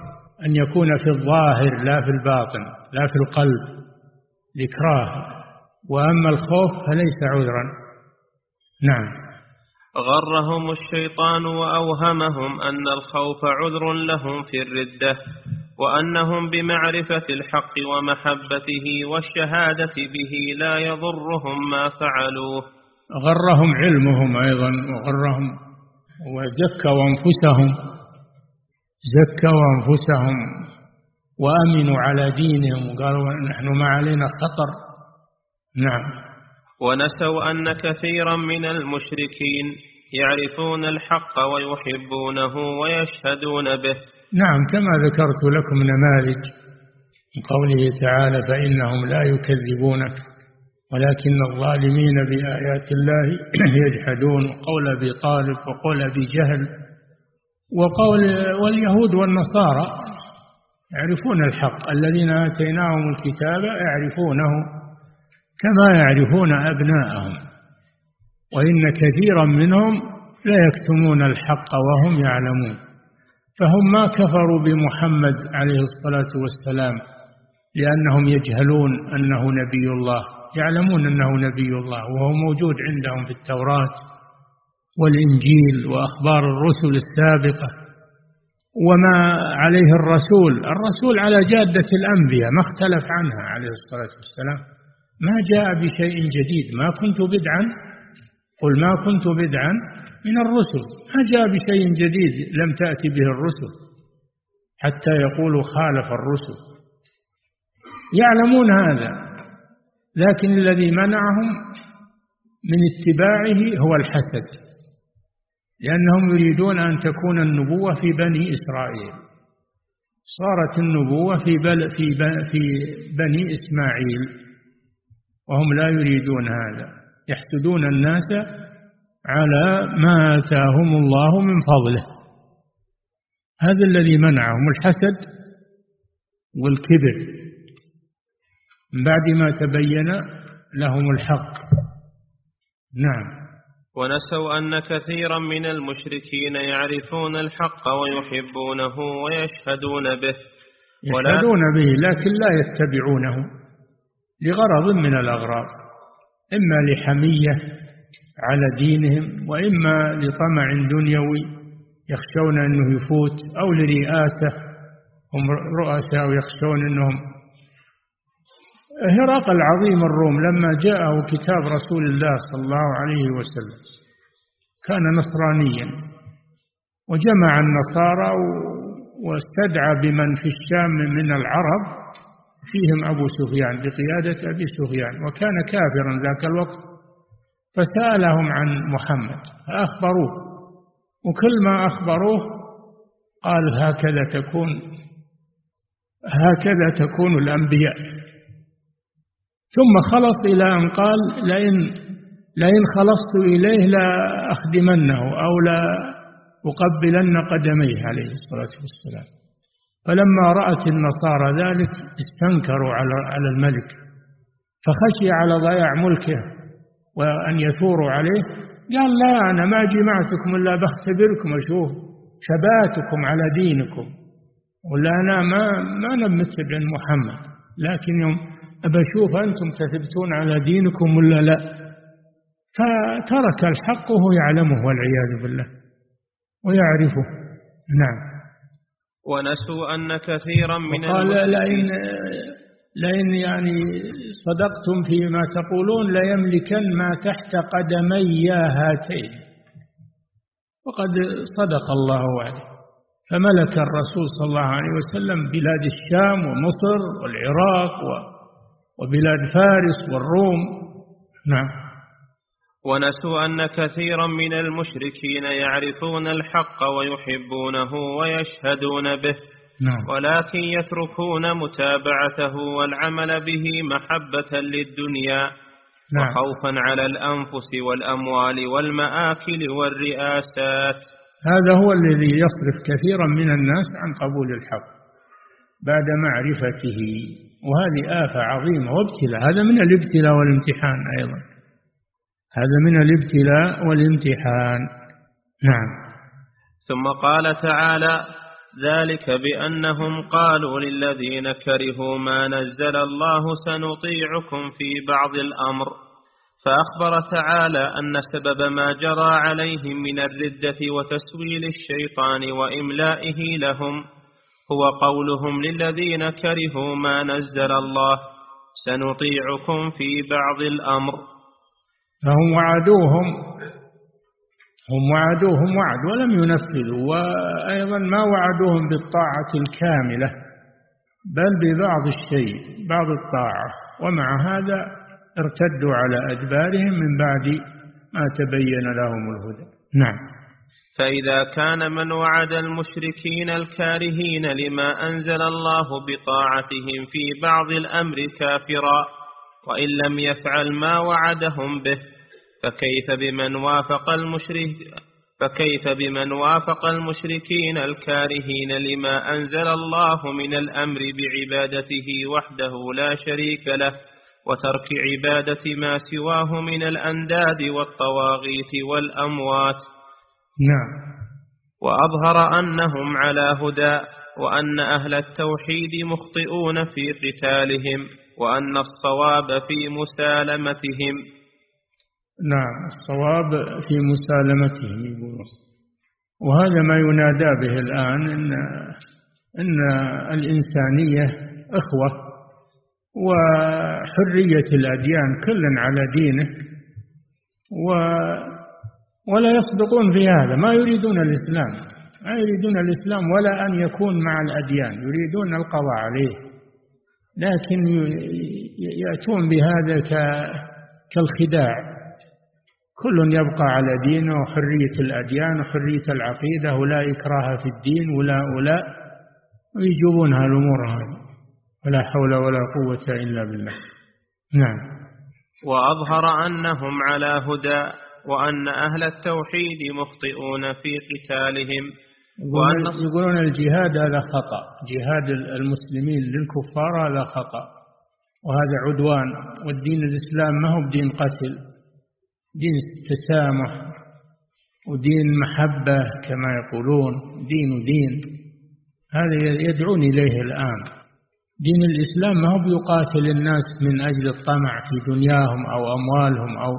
أن يكون في الظاهر لا في الباطن لا في القلب. الإكراه. وأما الخوف فليس عذرا. نعم. غرهم الشيطان وأوهمهم أن الخوف عذر لهم في الردة. وأنهم بمعرفة الحق ومحبته والشهادة به لا يضرهم ما فعلوه. غرهم علمهم أيضا وغرهم وزكوا أنفسهم زكوا أنفسهم وأمنوا على دينهم. وقالوا نحن ما علينا خطر. نعم. ونسوا أن كثيرا من المشركين يعرفون الحق ويحبونه ويشهدون به. نعم كما ذكرت لكم نماذج من قوله تعالى فإنهم لا يكذبونك ولكن الظالمين بآيات الله يجحدون وقول أبي طالب وقول أبي جهل وقول واليهود والنصارى. يعرفون الحق الذين آتيناهم الكتاب يعرفونه كما يعرفون أبناءهم وإن كثيرا منهم لا يكتمون الحق وهم يعلمون. فهم ما كفروا بمحمد عليه الصلاة والسلام لأنهم يجهلون أنه نبي الله يعلمون أنه نبي الله وهو موجود عندهم في التوراة والإنجيل وأخبار الرسل السابقة. وما عليه الرسول الرسول على جادة الأنبياء ما اختلف عنها عليه الصلاة والسلام. ما جاء بشيء جديد ما كنت بدعا؟ قل ما كنت بدعا؟ من الرسل. ما جاء بشيء جديد لم تأتي به الرسل حتى يقولوا خالف الرسل. يعلمون هذا لكن الذي منعهم من اتباعه هو الحسد لأنهم يريدون أن تكون النبوة في بني إسرائيل. صارت النبوة في, في, في بني إسماعيل وهم لا يريدون هذا. يحسدون الناس على ما آتاهم الله من فضله. هذا الذي منعهم الحسد والكبر. من بعد ما تبين لهم الحق. نعم. ونسوا أن كثيرا من المشركين يعرفون الحق ويحبونه ويشهدون به. يشهدون به لكن لا يتبعونه لغرض من الأغراض إما لحمية على دينهم وإما لطمع دنيوي يخشون أنه يفوت أو لرئاسة هم رؤساء يخشون أنهم. هرقل عظيم الروم لما جاءه كتاب رسول الله صلى الله عليه وسلم كان نصرانيا وجمع النصارى واستدعى بمن في الشام من العرب فيهم أبو سفيان بقيادة أبي سفيان وكان كافرا ذاك الوقت. فسألهم عن محمد فأخبروه. وكل ما أخبروه قال هكذا تكون هكذا تكون الأنبياء. ثم خلص إلى أن قال لئن لئن خلصت إليه لا أخدمنه أو لا أقبلن قدميه عليه الصلاة والسلام. فلما رأت النصارى ذلك استنكروا على على الملك فخشي على ضياع ملكه. وأن يثوروا عليه. قال لا أنا ما جمعتكم إلا بختبركم أشوف ثباتكم على دينكم. ولا أنا ما ما نمتبع محمد. لكن يوم أشوف أنتم تثبتون على دينكم ولا لا. فترك الحق وهو يعلمه والعياذ بالله. ويعرفه. نعم. ونسوا أن كثيرا من قال لئن لئن يعني صدقتم فيما تقولون ليملكن ما تحت قدمي هاتين. وقد صدق الله وعده فملك الرسول صلى الله عليه وسلم بلاد الشام ومصر والعراق وبلاد فارس والروم. نعم. ونسوا أن كثيرا من المشركين يعرفون الحق ويحبونه ويشهدون به. نعم. ولكن يتركون متابعته والعمل به محبة للدنيا نعم. وخوفا على الأنفس والأموال والمآكل والرئاسات. هذا هو الذي يصرف كثيرا من الناس عن قبول الحق بعد معرفته وهذه آفة عظيمة وابتلاء. هذا من الابتلاء والامتحان أيضا. هذا من الابتلاء والامتحان. نعم. ثم قال تعالى ذلك بأنهم قالوا للذين كرهوا ما نزل الله سنطيعكم في بعض الأمر. فأخبر تعالى أن سبب ما جرى عليهم من الردة وتسويل الشيطان وإملائه لهم هو قولهم للذين كرهوا ما نزل الله سنطيعكم في بعض الأمر. فهم وعدوهم هم وعدوهم وعد ولم ينفذوا وأيضا ما وعدوهم بالطاعة الكاملة بل ببعض الشيء بعض الطاعة ومع هذا ارتدوا على أدبارهم من بعد ما تبين لهم الهدى. نعم. فإذا كان من وعد المشركين الكارهين لما أنزل الله بطاعتهم في بعض الأمر كافرا وإن لم يفعل ما وعدهم به فكيف بمن وافق المشرك فكيف بمن وافق المشركين الكارهين لما أنزل الله من الأمر بعبادته وحده لا شريك له وترك عبادة ما سواه من الأنداد والطواغيت والأموات. نعم. وأظهر أنهم على هدى وأن أهل التوحيد مخطئون في قتالهم وأن الصواب في مسالمتهم. نعم الصواب في مسالمتهم يقولون. وهذا ما ينادى به الآن إن إن الإنسانية إخوة وحرية الأديان كل على دينه و ولا يصدقون في هذا. ما يريدون الإسلام. ما يريدون الإسلام ولا أن يكون مع الأديان. يريدون القضاء عليه. لكن يأتون بهذا كالخداع. كل يبقى على دينه وحرية الأديان وحرية العقيدة. ولا إكراه في الدين ولا ولا ويجوبون هالأمور هذه ولا حول ولا قوة إلا بالله. نعم. وأظهر أنهم على هدى وأن أهل التوحيد مخطئون في قتالهم. وأن يقولون الجهاد هذا خطأ. جهاد المسلمين للكفار هذا خطأ. وهذا عدوان. والدين الإسلام ما هو بدين قتل. دين تسامح ودين محبة كما يقولون دين دين هذا يدعون إليه الآن. دين الإسلام ما هو بيقاتل الناس من أجل الطمع في دنياهم أو أموالهم أو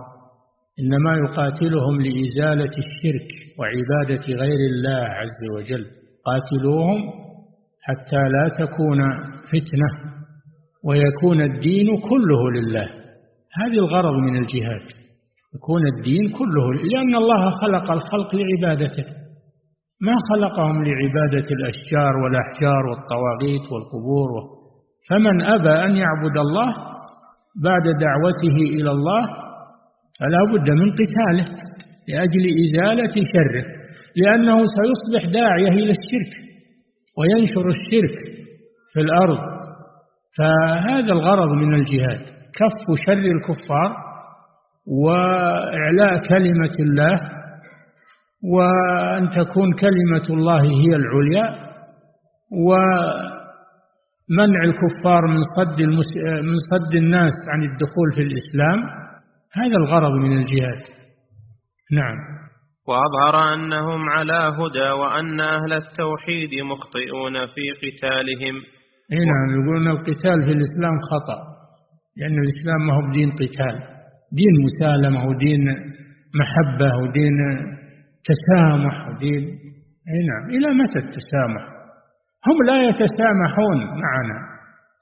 إنما يقاتلهم لإزالة الشرك وعبادة غير الله عز وجل. قاتلوهم حتى لا تكون فتنة ويكون الدين كله لله. هذه الغرض من الجهاد. يكون الدين كله لأن الله خلق الخلق لعبادته. ما خلقهم لعبادة الأشجار والأحجار والطواغيت والقبور فمن أبى أن يعبد الله بعد دعوته إلى الله فلا بد من قتاله لأجل إزالة شره لأنه سيصبح داعية إلى الشرك وينشر الشرك في الأرض. فهذا الغرض من الجهاد كف شر الكفار وإعلاء كلمة الله وأن تكون كلمة الله هي العليا و منع الكفار من صد المس... من صد الناس عن الدخول في الإسلام. هذا الغرض من الجهاد. نعم. وأظهر أنهم على هدى وأن أهل التوحيد مخطئون في قتالهم. اي نعم يقولون القتال في الإسلام خطأ لأن الإسلام ما هو بدين قتال. دين مسالمة ودين محبة ودين تسامح ودين أي نعم إلى متى التسامح؟ هم لا يتسامحون معنا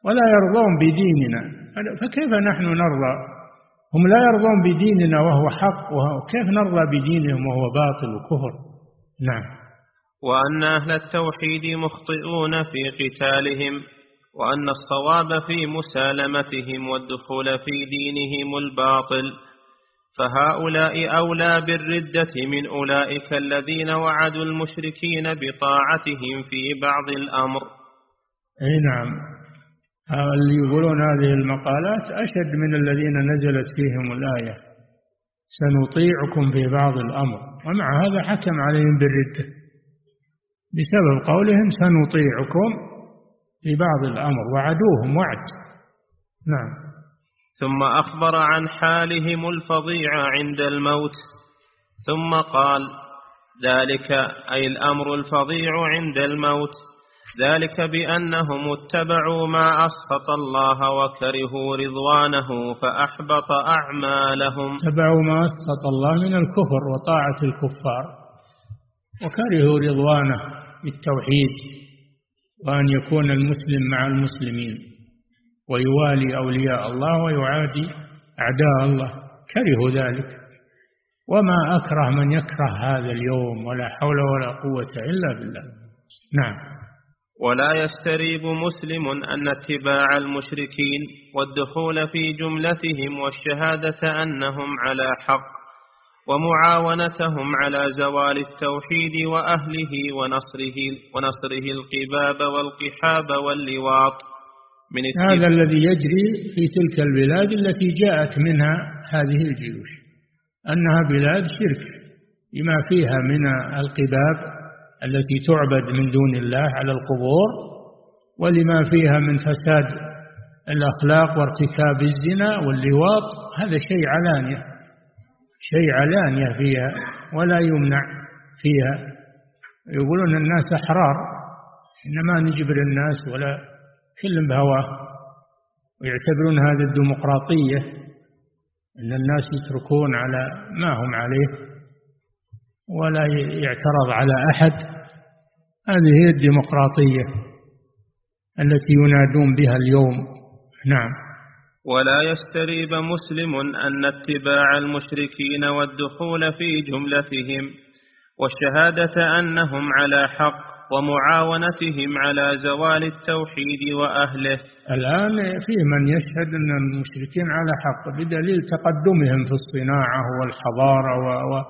ولا يرضون بديننا. فكيف نحن نرضى؟ هم لا يرضون بديننا وهو حق وكيف نرضى بدينهم وهو باطل وكفر؟ نعم. وأن أهل التوحيد مخطئون في قتالهم. وأن الصواب في مسالمتهم والدخول في دينهم الباطل فهؤلاء أولى بالردة من أولئك الذين وعدوا المشركين بطاعتهم في بعض الأمر. أي نعم. اللي يقولون هذه المقالات أشد من الذين نزلت فيهم الآية؟ سنطيعكم في بعض الأمر. ومع هذا حكم عليهم بالردة. بسبب قولهم سنطيعكم في بعض الأمر وعدوهم وعد. نعم. ثم أخبر عن حالهم الفظيع عند الموت ثم قال ذلك أي الأمر الفظيع عند الموت ذلك بأنهم اتبعوا ما أسخط الله وكرهوا رضوانه فأحبط أعمالهم. اتبعوا ما أسخط الله من الكفر وطاعة الكفار وكرهوا رضوانه بالتوحيد. وأن يكون المسلم مع المسلمين ويوالي أولياء الله ويعادي أعداء الله. كرهوا ذلك. وما أكره من يكره هذا اليوم ولا حول ولا قوة إلا بالله. نعم. ولا يستريب مسلم أن اتباع المشركين والدخول في جملتهم والشهادة أنهم على حق. ومعاونتهم على زوال التوحيد وأهله ونصره, ونصره القباب والقحاب واللواط. من هذا الذي يجري في تلك البلاد التي جاءت منها هذه الجيوش. أنها بلاد شرك لما فيها من القباب التي تعبد من دون الله على القبور ولما فيها من فساد الأخلاق وارتكاب الزنا واللواط هذا شيء علانية. شيء علانية فيها ولا يمنع فيها. يقولون الناس أحرار إنما نجبر الناس ولا كل بهواه. ويعتبرون هذه الديمقراطية أن الناس يتركون على ما هم عليه ولا يعترض على أحد. هذه هي الديمقراطية التي ينادون بها اليوم. نعم. ولا يستريب مسلم أن اتباع المشركين والدخول في جملتهم والشهادة أنهم على حق ومعاونتهم على زوال التوحيد وأهله. الآن في من يشهد أن المشركين على حق بدليل تقدمهم في الصناعة والحضارة و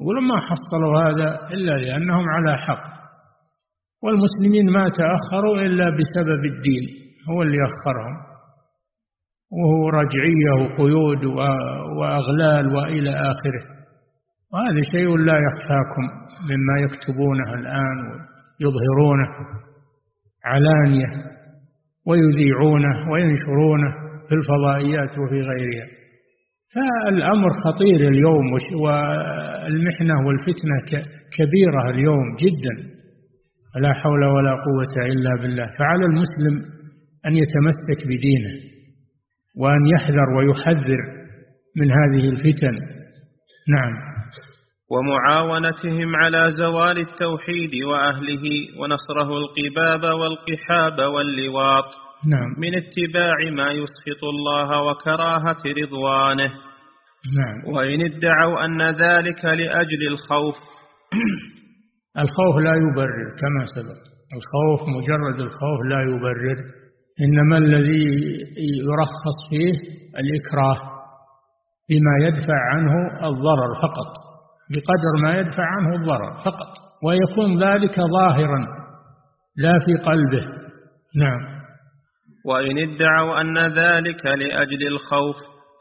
يقولون ما حصلوا هذا إلا لأنهم على حق. والمسلمين ما تأخروا إلا بسبب الدين هو اللي أخرهم. وهو رجعية وقيود وأغلال وإلى آخره. وهذا شيء لا يخفاكم مما يكتبونه الآن ويظهرونه علانية ويذيعونه وينشرونه في الفضائيات وفي غيرها. فالأمر خطير اليوم والمحنة والفتنة كبيرة اليوم جدا. لا حول ولا قوة إلا بالله. فعلى المسلم أن يتمسك بدينه. وأن يحذر ويحذر من هذه الفتن. نعم. ومعاونتهم على زوال التوحيد وأهله ونصره القباب والقحاب واللواط. نعم. من اتباع ما يسخط الله وكراهة رضوانه. نعم. وإن ادعوا أن ذلك لأجل الخوف. الخوف لا يبرر كما سبق. الخوف مجرد الخوف لا يبرر. إنما الذي يرخص فيه الإكراه بما يدفع عنه الضرر فقط بقدر ما يدفع عنه الضرر فقط ويكون ذلك ظاهرا لا في قلبه. نعم. وإن ادعوا أن ذلك لأجل الخوف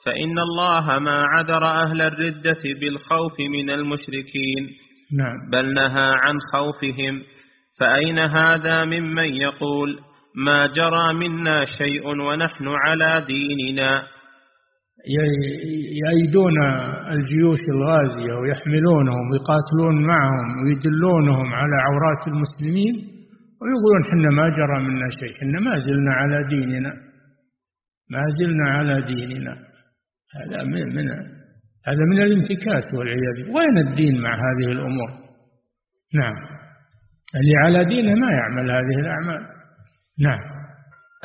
فإن الله ما عذر أهل الردة بالخوف من المشركين. نعم. بل نهى عن خوفهم فأين هذا ممن يقول ما جرى منا شيء ونحن على ديننا. يأيدون الجيوش الغازية ويحملونهم ويقاتلون معهم ويدلونهم على عورات المسلمين ويقولون حنا ما جرى منا شيء حنا ما زلنا على ديننا. ما زلنا على ديننا. هذا من, من هذا من الانتكاس والعياذ وين الدين مع هذه الأمور؟ نعم. اللي على دينه ما يعمل هذه الأعمال. نعم.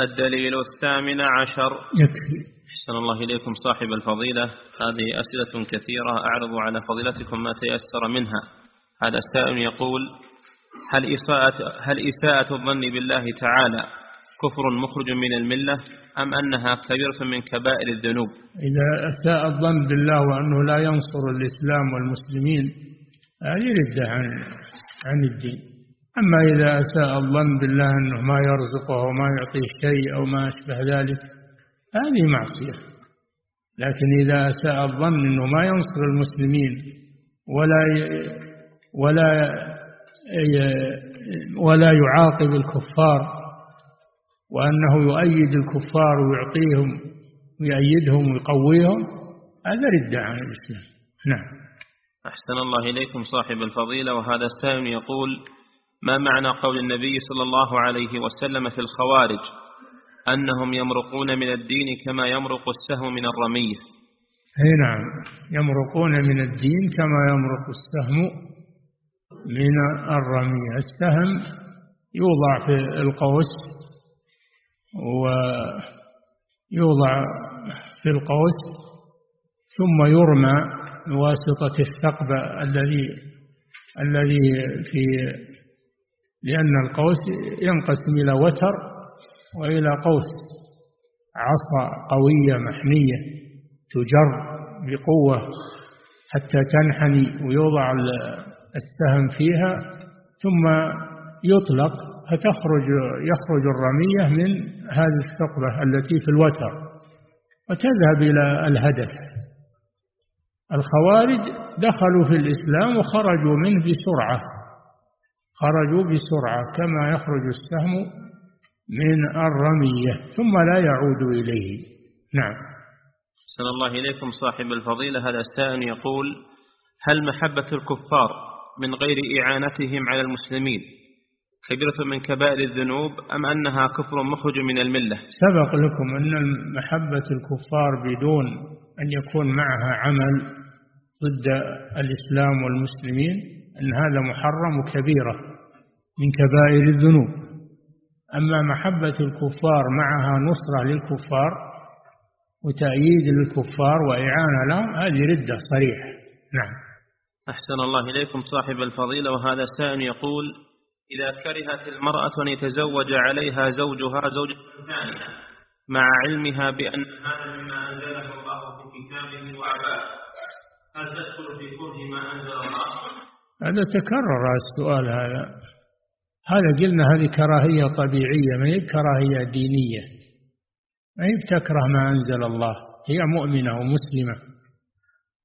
الدليل الثامن عشر. يكفي. أحسن الله إليكم صاحب الفضيلة. هذه أسئلة كثيرة أعرض على فضيلتكم ما تيسر منها. هذا السائل يقول هل إساءة, هل إساءة الظن بالله تعالى كفر مخرج من الملة أم أنها كبيرة من كبائر الذنوب؟ إذا أساء الظن بالله وأنه لا ينصر الإسلام والمسلمين هذه ردة عن, عن الدين. أما إذا أساء الظن بالله أنه ما يرزقه وما يعطيه شيء أو ما أشبه ذلك هذه معصية. لكن إذا أساء الظن أنه ما ينصر المسلمين ولا ولا ولا يعاقب الكفار وأنه يؤيد الكفار ويعطيهم ويأيدهم ويقويهم هذا ردة عن الإسلام. نعم. أحسن الله إليكم صاحب الفضيلة وهذا السائل يقول ما معنى قول النبي صلى الله عليه وسلم في الخوارج؟ أنهم يمرقون من الدين كما يمرق السهم من الرمية. أي نعم. يمرقون من الدين كما يمرق السهم من الرمية. السهم يوضع في القوس ويوضع في القوس ثم يرمى بواسطة الثقب الذي الذي في لأن القوس ينقسم إلى وتر وإلى قوس. عصا قوية محنية تجر بقوة حتى تنحني ويوضع السهم فيها ثم يطلق فتخرج يخرج الرمية من هذه الثقبة التي في الوتر وتذهب إلى الهدف. الخوارج دخلوا في الإسلام وخرجوا منه بسرعة. خرجوا بسرعة كما يخرج السهم من الرمية ثم لا يعود إليه. نعم. أحسن الله إليكم صاحب الفضيلة. هذا سائل يقول هل محبة الكفار من غير إعانتهم على المسلمين كبيرة من كبائر الذنوب أم أنها كفر مخرج من الملة؟ سبق لكم أن محبة الكفار بدون أن يكون معها عمل ضد الإسلام والمسلمين أن هذا محرم كبيرة من كبائر الذنوب. أما محبة الكفار معها نصرة للكفار وتأييد للكفار وإعانة لهم هذه ردة صريحة. نعم. أحسن الله إليكم صاحب الفضيلة وهذا سائل يقول إذا كرهت المرأة أن يتزوج عليها زوجها زوجة ثانية مع علمها بأن هذا مما أنزله الله في كتابه وعباده هل تدخل في كره ما أنزل الله؟ هذا تكرر السؤال هذا. هذا قلنا هذه كراهية طبيعية ما هي كراهية دينية؟ ما هي بتكره ما أنزل الله؟ هي مؤمنة ومسلمة.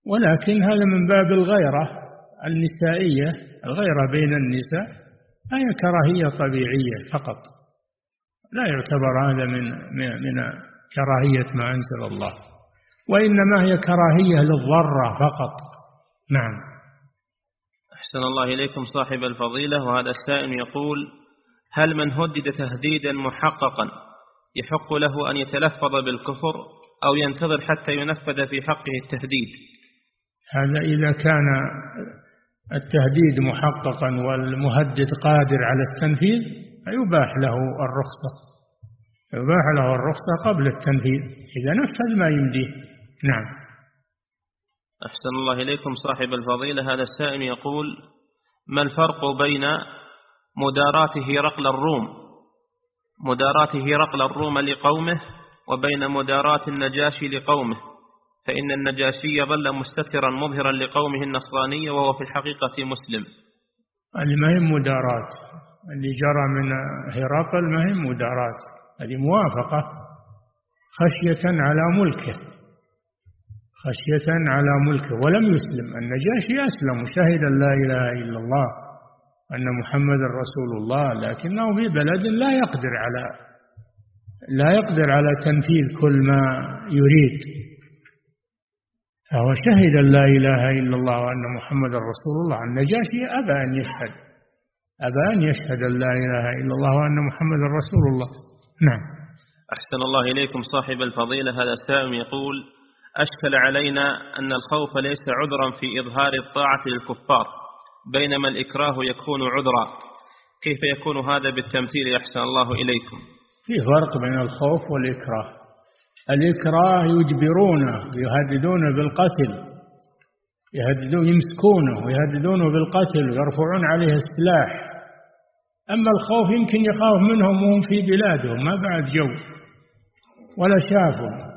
ولكن هذا من باب الغيرة النسائية. الغيرة بين النساء هي كراهية طبيعية فقط. لا يعتبر هذا من من كراهية ما أنزل الله. وإنما هي كراهية للضرة فقط. نعم. أحسن الله إليكم صاحب الفضيلة وهذا السائل يقول هل من هدد تهديدا محققا يحق له أن يتلفظ بالكفر أو ينتظر حتى ينفذ في حقه التهديد؟ هذا إذا كان التهديد محققا والمهدد قادر على التنفيذ فيباح له الرخصة. يباح له الرخصة قبل التنفيذ. إذا نفذ ما يمديه. نعم. أحسن الله إليكم صاحب الفضيلة. هذا السائل يقول ما الفرق بين مداراة هرقل الروم؟ مداراة هرقل الروم لقومه وبين مداراة النجاشي لقومه. فإن النجاشي ظل مستترا مظهرا لقومه النصرانية وهو في الحقيقة مسلم. ما هي مدارات. اللي جرى من هرقل ما هي مدارات. هذه موافقة خشية على ملكه. خشية على ملكه. ولم يسلم. النجاشي أسلم. وشهد أن لا إله إلا الله أن محمد رسول الله. لكنه في بلد لا يقدر على لا يقدر على تنفيذ كل ما يريد. فهو شهد لا إله إلا الله وأن محمد رسول الله. النجاشي أبى أن يشهد. أبى أن يشهد لا إله إلا الله وأن محمد رسول الله. نعم. أحسن الله إليكم صاحب الفضيلة. هذا سائل يقول أشكل علينا أن الخوف ليس عذرا في إظهار الطاعة للكفار بينما الإكراه يكون عذرا. كيف يكون هذا بالتمثيل؟ أحسن الله إليكم. في فرق بين الخوف والإكراه. الإكراه يجبرونه يهددونه بالقتل يهددون يمسكونه ويهددونه بالقتل ويرفعون عليه السلاح. أما الخوف يمكن يخاف منهم وهم في بلادهم ما بعد جو ولا شافوا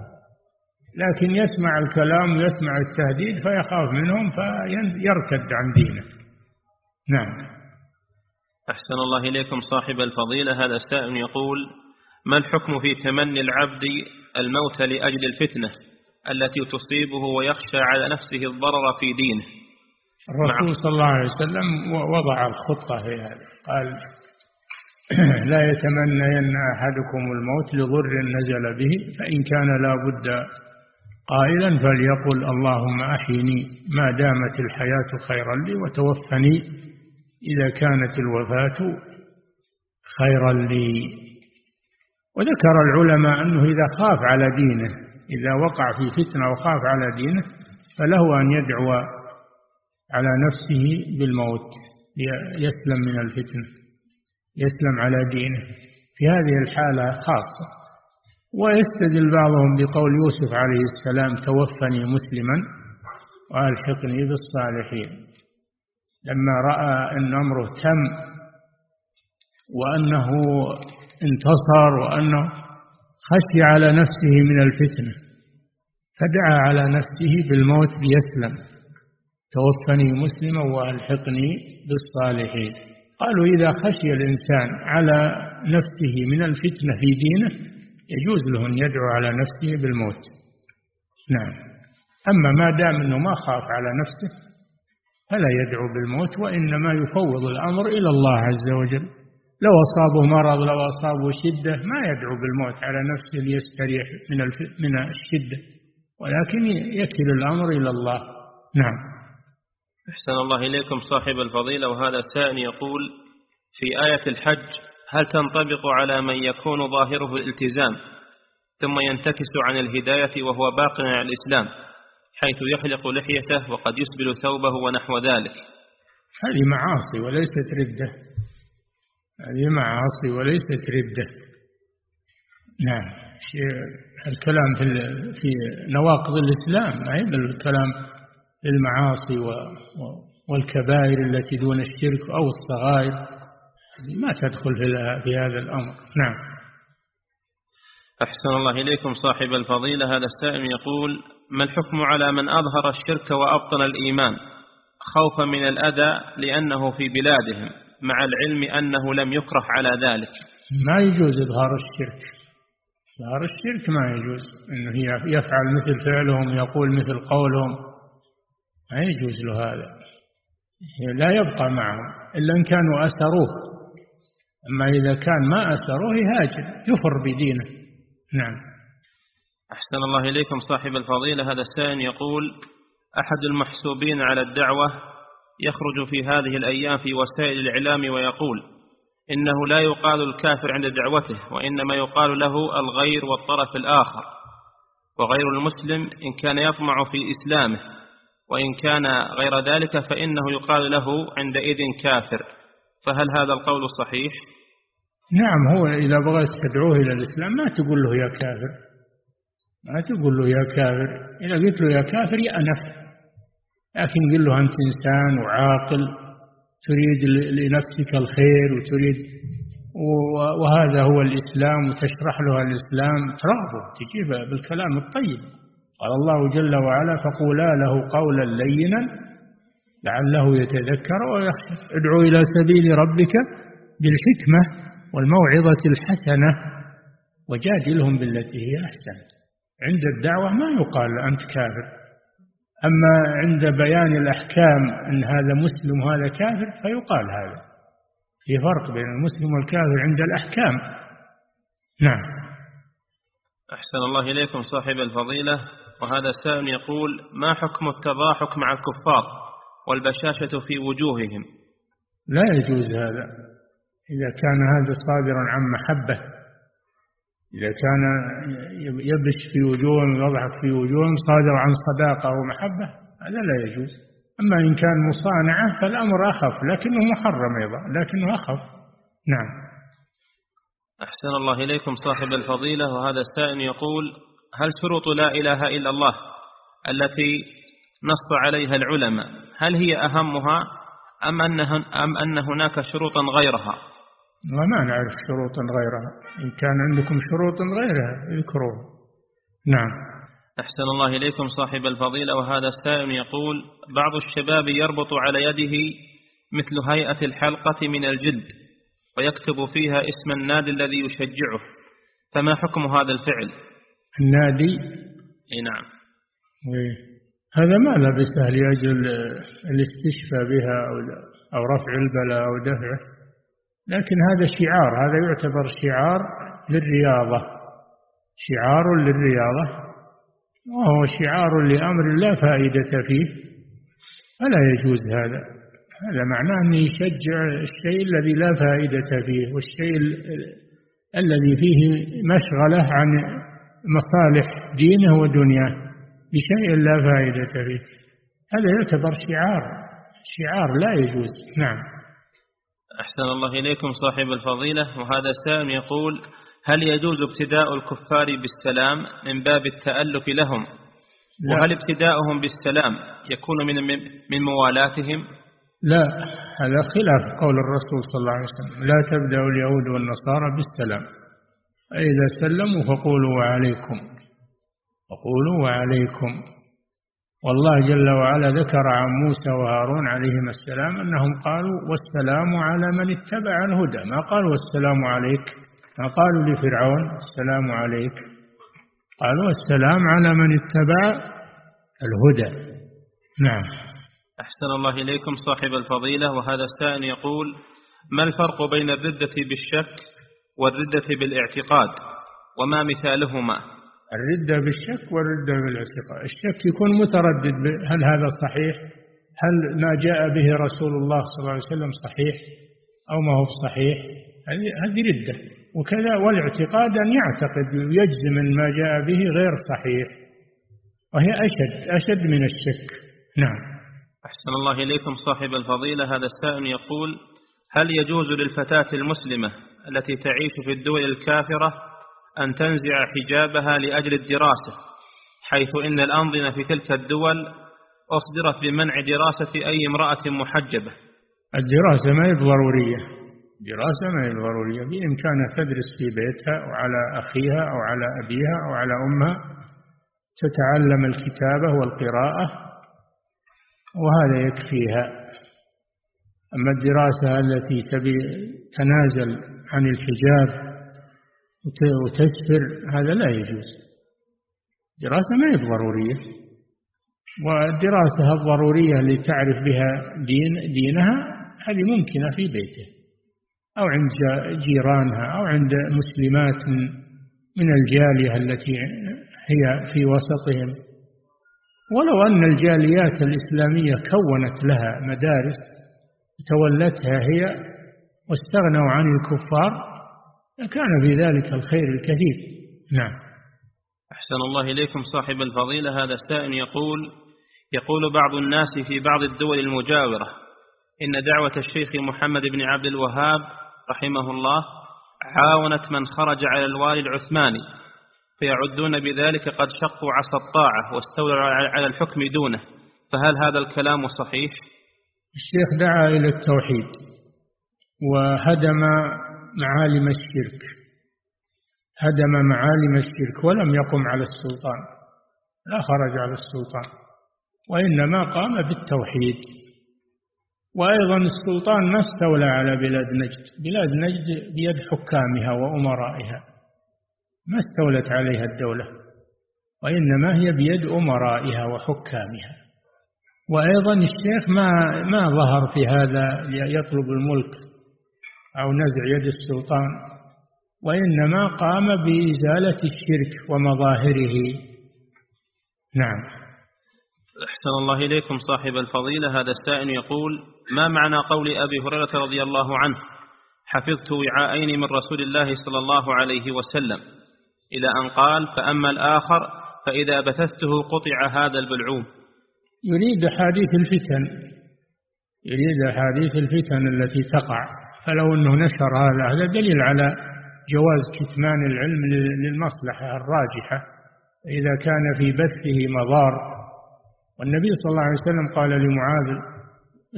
لكن يسمع الكلام ويسمع التهديد فيخاف منهم فيرتد عن دينه. نعم. أحسن الله إليكم صاحب الفضيلة. هذا السائل يقول ما الحكم في تمني العبد الموت لأجل الفتنة التي تصيبه ويخشى على نفسه الضرر في دينه؟ الرسول صلى الله عليه وسلم وضع الخطة في هذا. قال لا يتمنين أحدكم الموت لضر نزل به فإن كان لا بد قائلا فليقل اللهم أحيني ما دامت الحياة خيرا لي وتوفني إذا كانت الوفاة خيرا لي. وذكر العلماء أنه إذا خاف على دينه إذا وقع في فتنة وخاف على دينه فله أن يدعو على نفسه بالموت يسلم من الفتنة يسلم على دينه. في هذه الحالة خاصة. ويستدل بعضهم بقول يوسف عليه السلام توفني مسلما وألحقني بالصالحين. لما رأى أن أمره تم وأنه انتصر وأنه خشي على نفسه من الفتنة فدعا على نفسه بالموت ليسلم توفني مسلما وألحقني بالصالحين. قالوا إذا خشي الإنسان على نفسه من الفتنة في دينه يجوز له أن يدعو على نفسه بالموت. نعم. أما ما دام أنه ما خاف على نفسه فلا يدعو بالموت وإنما يفوض الأمر إلى الله عز وجل. لو أصابه مرض لو أصابه شدة ما يدعو بالموت على نفسه ليستريح من من الشدة. ولكن يكل الأمر إلى الله. نعم. أحسن الله إليكم صاحب الفضيلة. وهذا سائل يقول في آية الحج هل تنطبق على من يكون ظاهره الالتزام ثم ينتكس عن الهداية وهو باق على الإسلام حيث يحلق لحيته وقد يسبل ثوبه ونحو ذلك؟ هذه معاصي وليست ردة. هذه معاصي وليست ردة. نعم. الكلام في في نواقض الإسلام ما هي الكلام في المعاصي والكبائر التي دون الشرك أو الصغائر. ما تدخل في هذا الأمر. نعم. أحسن الله إليكم صاحب الفضيلة. هذا السائل يقول ما الحكم على من أظهر الشرك وأبطن الإيمان؟ خوفا من الأذى لأنه في بلادهم مع العلم أنه لم يكره على ذلك. ما يجوز إظهار الشرك. إظهار الشرك ما يجوز. أنه يفعل مثل فعلهم يقول مثل قولهم. ما يجوز له هذا. لا يبقى معهم إلا إن كانوا أسروه. أما إذا كان ما أسروه يهاجر يفر بدينه. نعم. أحسن الله إليكم صاحب الفضيلة. هذا السائل يقول أحد المحسوبين على الدعوة يخرج في هذه الأيام في وسائل الإعلام ويقول إنه لا يقال الكافر عند دعوته وإنما يقال له الغير والطرف الآخر. وغير المسلم إن كان يطمع في إسلامه وإن كان غير ذلك فإنه يقال له عندئذ كافر. فهل هذا القول صحيح؟ نعم هو إذا بغيت تدعوه إلى الإسلام ما تقول له يا كافر. ما تقول له يا كافر. إذا قلت له يا كافر يأنف. لكن قل له أنت إنسان وعاقل تريد لنفسك الخير وتريد وهذا هو الإسلام وتشرح له الإسلام. ترغبه تجيبه بالكلام الطيب. قال الله جل وعلا فقولا له قولا لينا لعله يتذكر ويخشى. ادعو إلى سبيل ربك بالحكمة والموعظة الحسنة وجادلهم بالتي هي أحسن. عند الدعوة ما يقال أنت كافر. أما عند بيان الأحكام أن هذا مسلم وهذا كافر فيقال هذا. في فرق بين المسلم والكافر عند الأحكام. نعم. أحسن الله إليكم صاحب الفضيلة. وهذا سائل يقول ما حكم التضاحك مع الكفار والبشاشة في وجوههم؟ لا يجوز هذا. إذا كان هذا صادرا عن محبة إذا كان يبش في وجوههم ويضحك في وجوههم صادر عن صداقة ومحبة هذا لا يجوز. أما إن كان مصانعة فالأمر أخف لكنه محرم أيضا لكنه أخف. نعم. أحسن الله إليكم صاحب الفضيلة وهذا السائل يقول هل شروط لا إله إلا الله التي نص عليها العلماء هل هي أهمها أم, أنه أم أن هناك شروطا غيرها؟ وما نعرف شروطا غيرها؟ إن كان عندكم شروط غيرها اذكروا. نعم. أحسن الله إليكم صاحب الفضيلة وهذا السائل يقول بعض الشباب يربط على يده مثل هيئة الحلقة من الجلد ويكتب فيها اسم النادي الذي يشجعه. فما حكم هذا الفعل؟ النادي؟ إي نعم. هذا ما لبسه لأجل الاستشفاء بها أو, أو رفع البلاء أو دفعه. لكن هذا شعار هذا يعتبر شعار للرياضة. شعار للرياضة. وهو شعار لأمر لا فائدة فيه. فلا يجوز هذا. هذا معناه أنه يشجع الشيء الذي لا فائدة فيه والشيء الذي فيه مشغلة عن مصالح دينه ودنياه بشيء لا فائدة فيه. هذا يعتبر شعار. شعار لا يجوز. نعم. أحسن الله إليكم صاحب الفضيلة. وهذا سائل يقول هل يجوز ابتداء الكفار بالسلام من باب التألف لهم؟ لا. وهل ابتداؤهم بالسلام يكون من من موالاتهم؟ لا هذا خلاف قول الرسول صلى الله عليه وسلم. لا تبدأ اليهود والنصارى بالسلام. فإذا سلموا فقولوا وعليكم فقولوا وعليكم والله جل وعلا ذكر عن موسى وهارون عليهما السلام أنهم قالوا والسلام على من اتبع الهدى. ما قالوا والسلام عليك؟ ما قالوا لفرعون السلام عليك. قالوا السلام على من اتبع الهدى. نعم. أحسن الله إليكم صاحب الفضيلة وهذا السائل يقول ما الفرق بين الردة بالشك والردة بالاعتقاد؟ وما مثالهما؟ الردة بالشك والردة بالاعتقاد الشك يكون متردد هل هذا صحيح؟ هل ما جاء به رسول الله صلى الله عليه وسلم صحيح أو ما هو صحيح؟ هذه ردة. وكذا والاعتقاد أن يعتقد ويجزم أن ما جاء به غير صحيح. وهي أشد أشد من الشك. نعم. أحسن الله إليكم صاحب الفضيلة. هذا السائل يقول هل يجوز للفتاة المسلمة التي تعيش في الدول الكافرة أن تنزع حجابها لأجل الدراسة حيث إن الأنظمة في تلك الدول أصدرت بمنع دراسة أي امرأة محجبة. الدراسة ما هي ضرورية دراسة ما هي ضرورية بإمكانها تدرس في بيتها وعلى أخيها أو على أبيها أو على أمها تتعلم الكتابة والقراءة وهذا يكفيها. أما الدراسة التي تبي تنازل عن الحجاب وتسفر هذا لا يجوز. دراسة ما هي ضرورية. والدراسة الضرورية اللي تعرف بها دين دينها هذه ممكنة في بيته. أو عند جيرانها أو عند مسلمات من الجالية التي هي في وسطهم. ولو أن الجاليات الإسلامية كونت لها مدارس تولتها هي واستغنوا عن الكفار لكان في ذلك الخير الكثير. نعم. أحسن الله إليكم صاحب الفضيلة. هذا السائل يقول يقول بعض الناس في بعض الدول المجاورة إن دعوة الشيخ محمد بن عبد الوهاب رحمه الله عاونت من خرج على الوالي العثماني فيعدون بذلك قد شقوا عصا الطاعة واستولوا على الحكم دونه. فهل هذا الكلام صحيح؟ الشيخ دعا إلى التوحيد وهدم معالم الشرك. هدم معالم الشرك ولم يقم على السلطان لا خرج على السلطان وإنما قام بالتوحيد. وأيضا السلطان ما استولى على بلاد نجد بلاد نجد بيد حكامها وأمرائها ما استولت عليها الدولة وإنما هي بيد أمرائها وحكامها. وأيضا الشيخ ما ما ظهر في هذا يطلب الملك أو نزع يد السلطان وإنما قام بإزالة الشرك ومظاهره. نعم. أحسن الله إليكم صاحب الفضيلة. هذا السائل يقول ما معنى قول أبي هريرة رضي الله عنه؟ حفظت وعاءين من رسول الله صلى الله عليه وسلم. إلى أن قال فأما الآخر فإذا بثثته قطع هذا البلعوم. يريد أحاديث الفتن يريد أحاديث الفتن التي تقع. فلو أنه نشر هذا هذا دليل على جواز كتمان العلم للمصلحة الراجحة إذا كان في بثه مضار. والنبي صلى الله عليه وسلم قال لمعاذ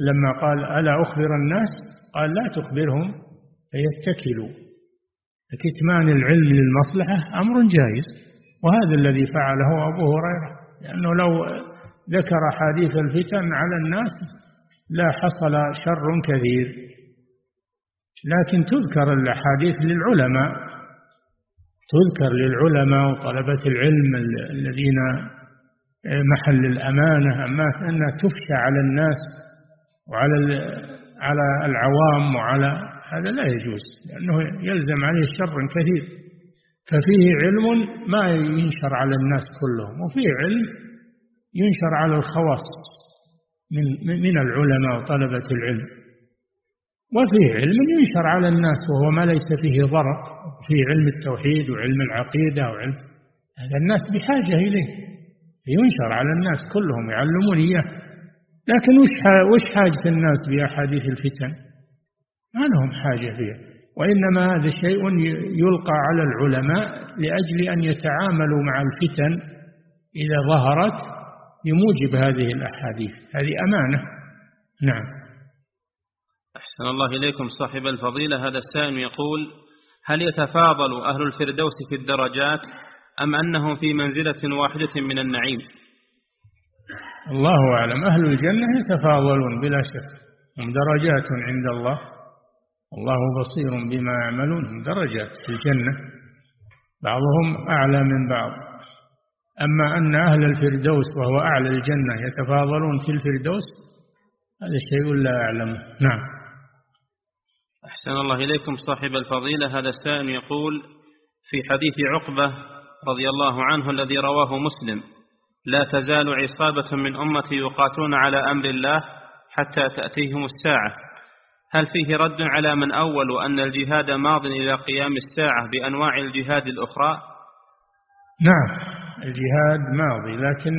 لما قال ألا أخبر الناس؟ قال لا تخبرهم فيتكلوا. كتمان العلم للمصلحة أمر جائز وهذا الذي فعله أبو هريرة لأنه لو ذكر حديث الفتن على الناس لا حصل شر كثير. لكن تذكر الأحاديث للعلماء تذكر للعلماء وطلبة العلم الذين محل الأمانة أما أنها تفشى على الناس وعلى على العوام وعلى هذا لا يجوز لأنه يلزم عليه شر كثير. ففيه علم ما ينشر على الناس كلهم وفيه علم ينشر على الخواص من من العلماء وطلبة العلم. وفيه علم ينشر على الناس وهو ما ليس فيه ضرر فيه علم التوحيد وعلم العقيدة وعلم هذا الناس بحاجة إليه. ينشر على الناس كلهم يعلمون إياه. لكن وش وش حاجة الناس بأحاديث الفتن؟ ما لهم حاجة فيها. وإنما هذا شيء يلقى على العلماء لأجل أن يتعاملوا مع الفتن إذا ظهرت بموجب هذه الأحاديث. هذه أمانة. نعم. أحسن الله إليكم صاحب الفضيلة. هذا السائل يقول هل يتفاضل أهل الفردوس في الدرجات أم أنهم في منزلة واحدة من النعيم؟ الله أعلم. أهل الجنة يتفاضلون بلا شك. هم درجات عند الله. الله بصير بما يعملون. درجات في الجنة. بعضهم أعلى من بعض. أما أن أهل الفردوس وهو أعلى الجنة يتفاضلون في الفردوس هذا شيء لا أعلمه. نعم. أحسن الله إليكم صاحب الفضيلة. هذا السائل يقول في حديث عقبة رضي الله عنه الذي رواه مسلم لا تزال عصابة من أمتي يقاتلون على أمر الله حتى تأتيهم الساعة. هل فيه رد على من أول أن الجهاد ماض إلى قيام الساعة بأنواع الجهاد الأخرى؟ نعم الجهاد ماضي لكن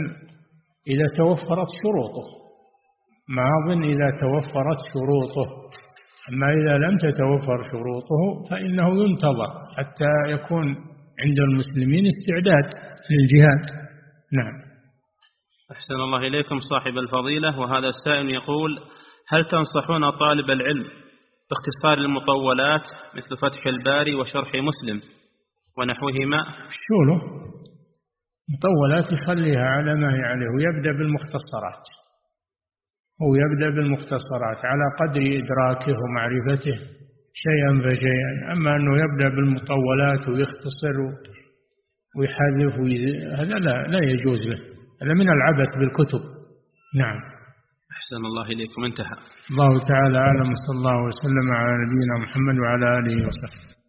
إذا توفرت شروطه. ماض إذا توفرت شروطه. أما إذا لم تتوفر شروطه فإنه ينتظر حتى يكون عند المسلمين استعداد للجهاد. نعم. أحسن الله إليكم صاحب الفضيلة وهذا السائل يقول هل تنصحون طالب العلم باختصار المطولات مثل فتح الباري وشرح مسلم ونحوهما؟ شو له مطولات يخليها على ما هي عليه ويبدأ بالمختصرات. هو يبدأ بالمختصرات على قدر إدراكه ومعرفته شيئا فشيئا. أما أنه يبدأ بالمطولات ويختصر ويحذف هذا لا لا يجوز له هذا من العبث بالكتب. نعم. أحسن الله إليكم. انتهى. الله تعالى أعلم. صلى الله وسلم على نبينا محمد وعلى آله وصحبه.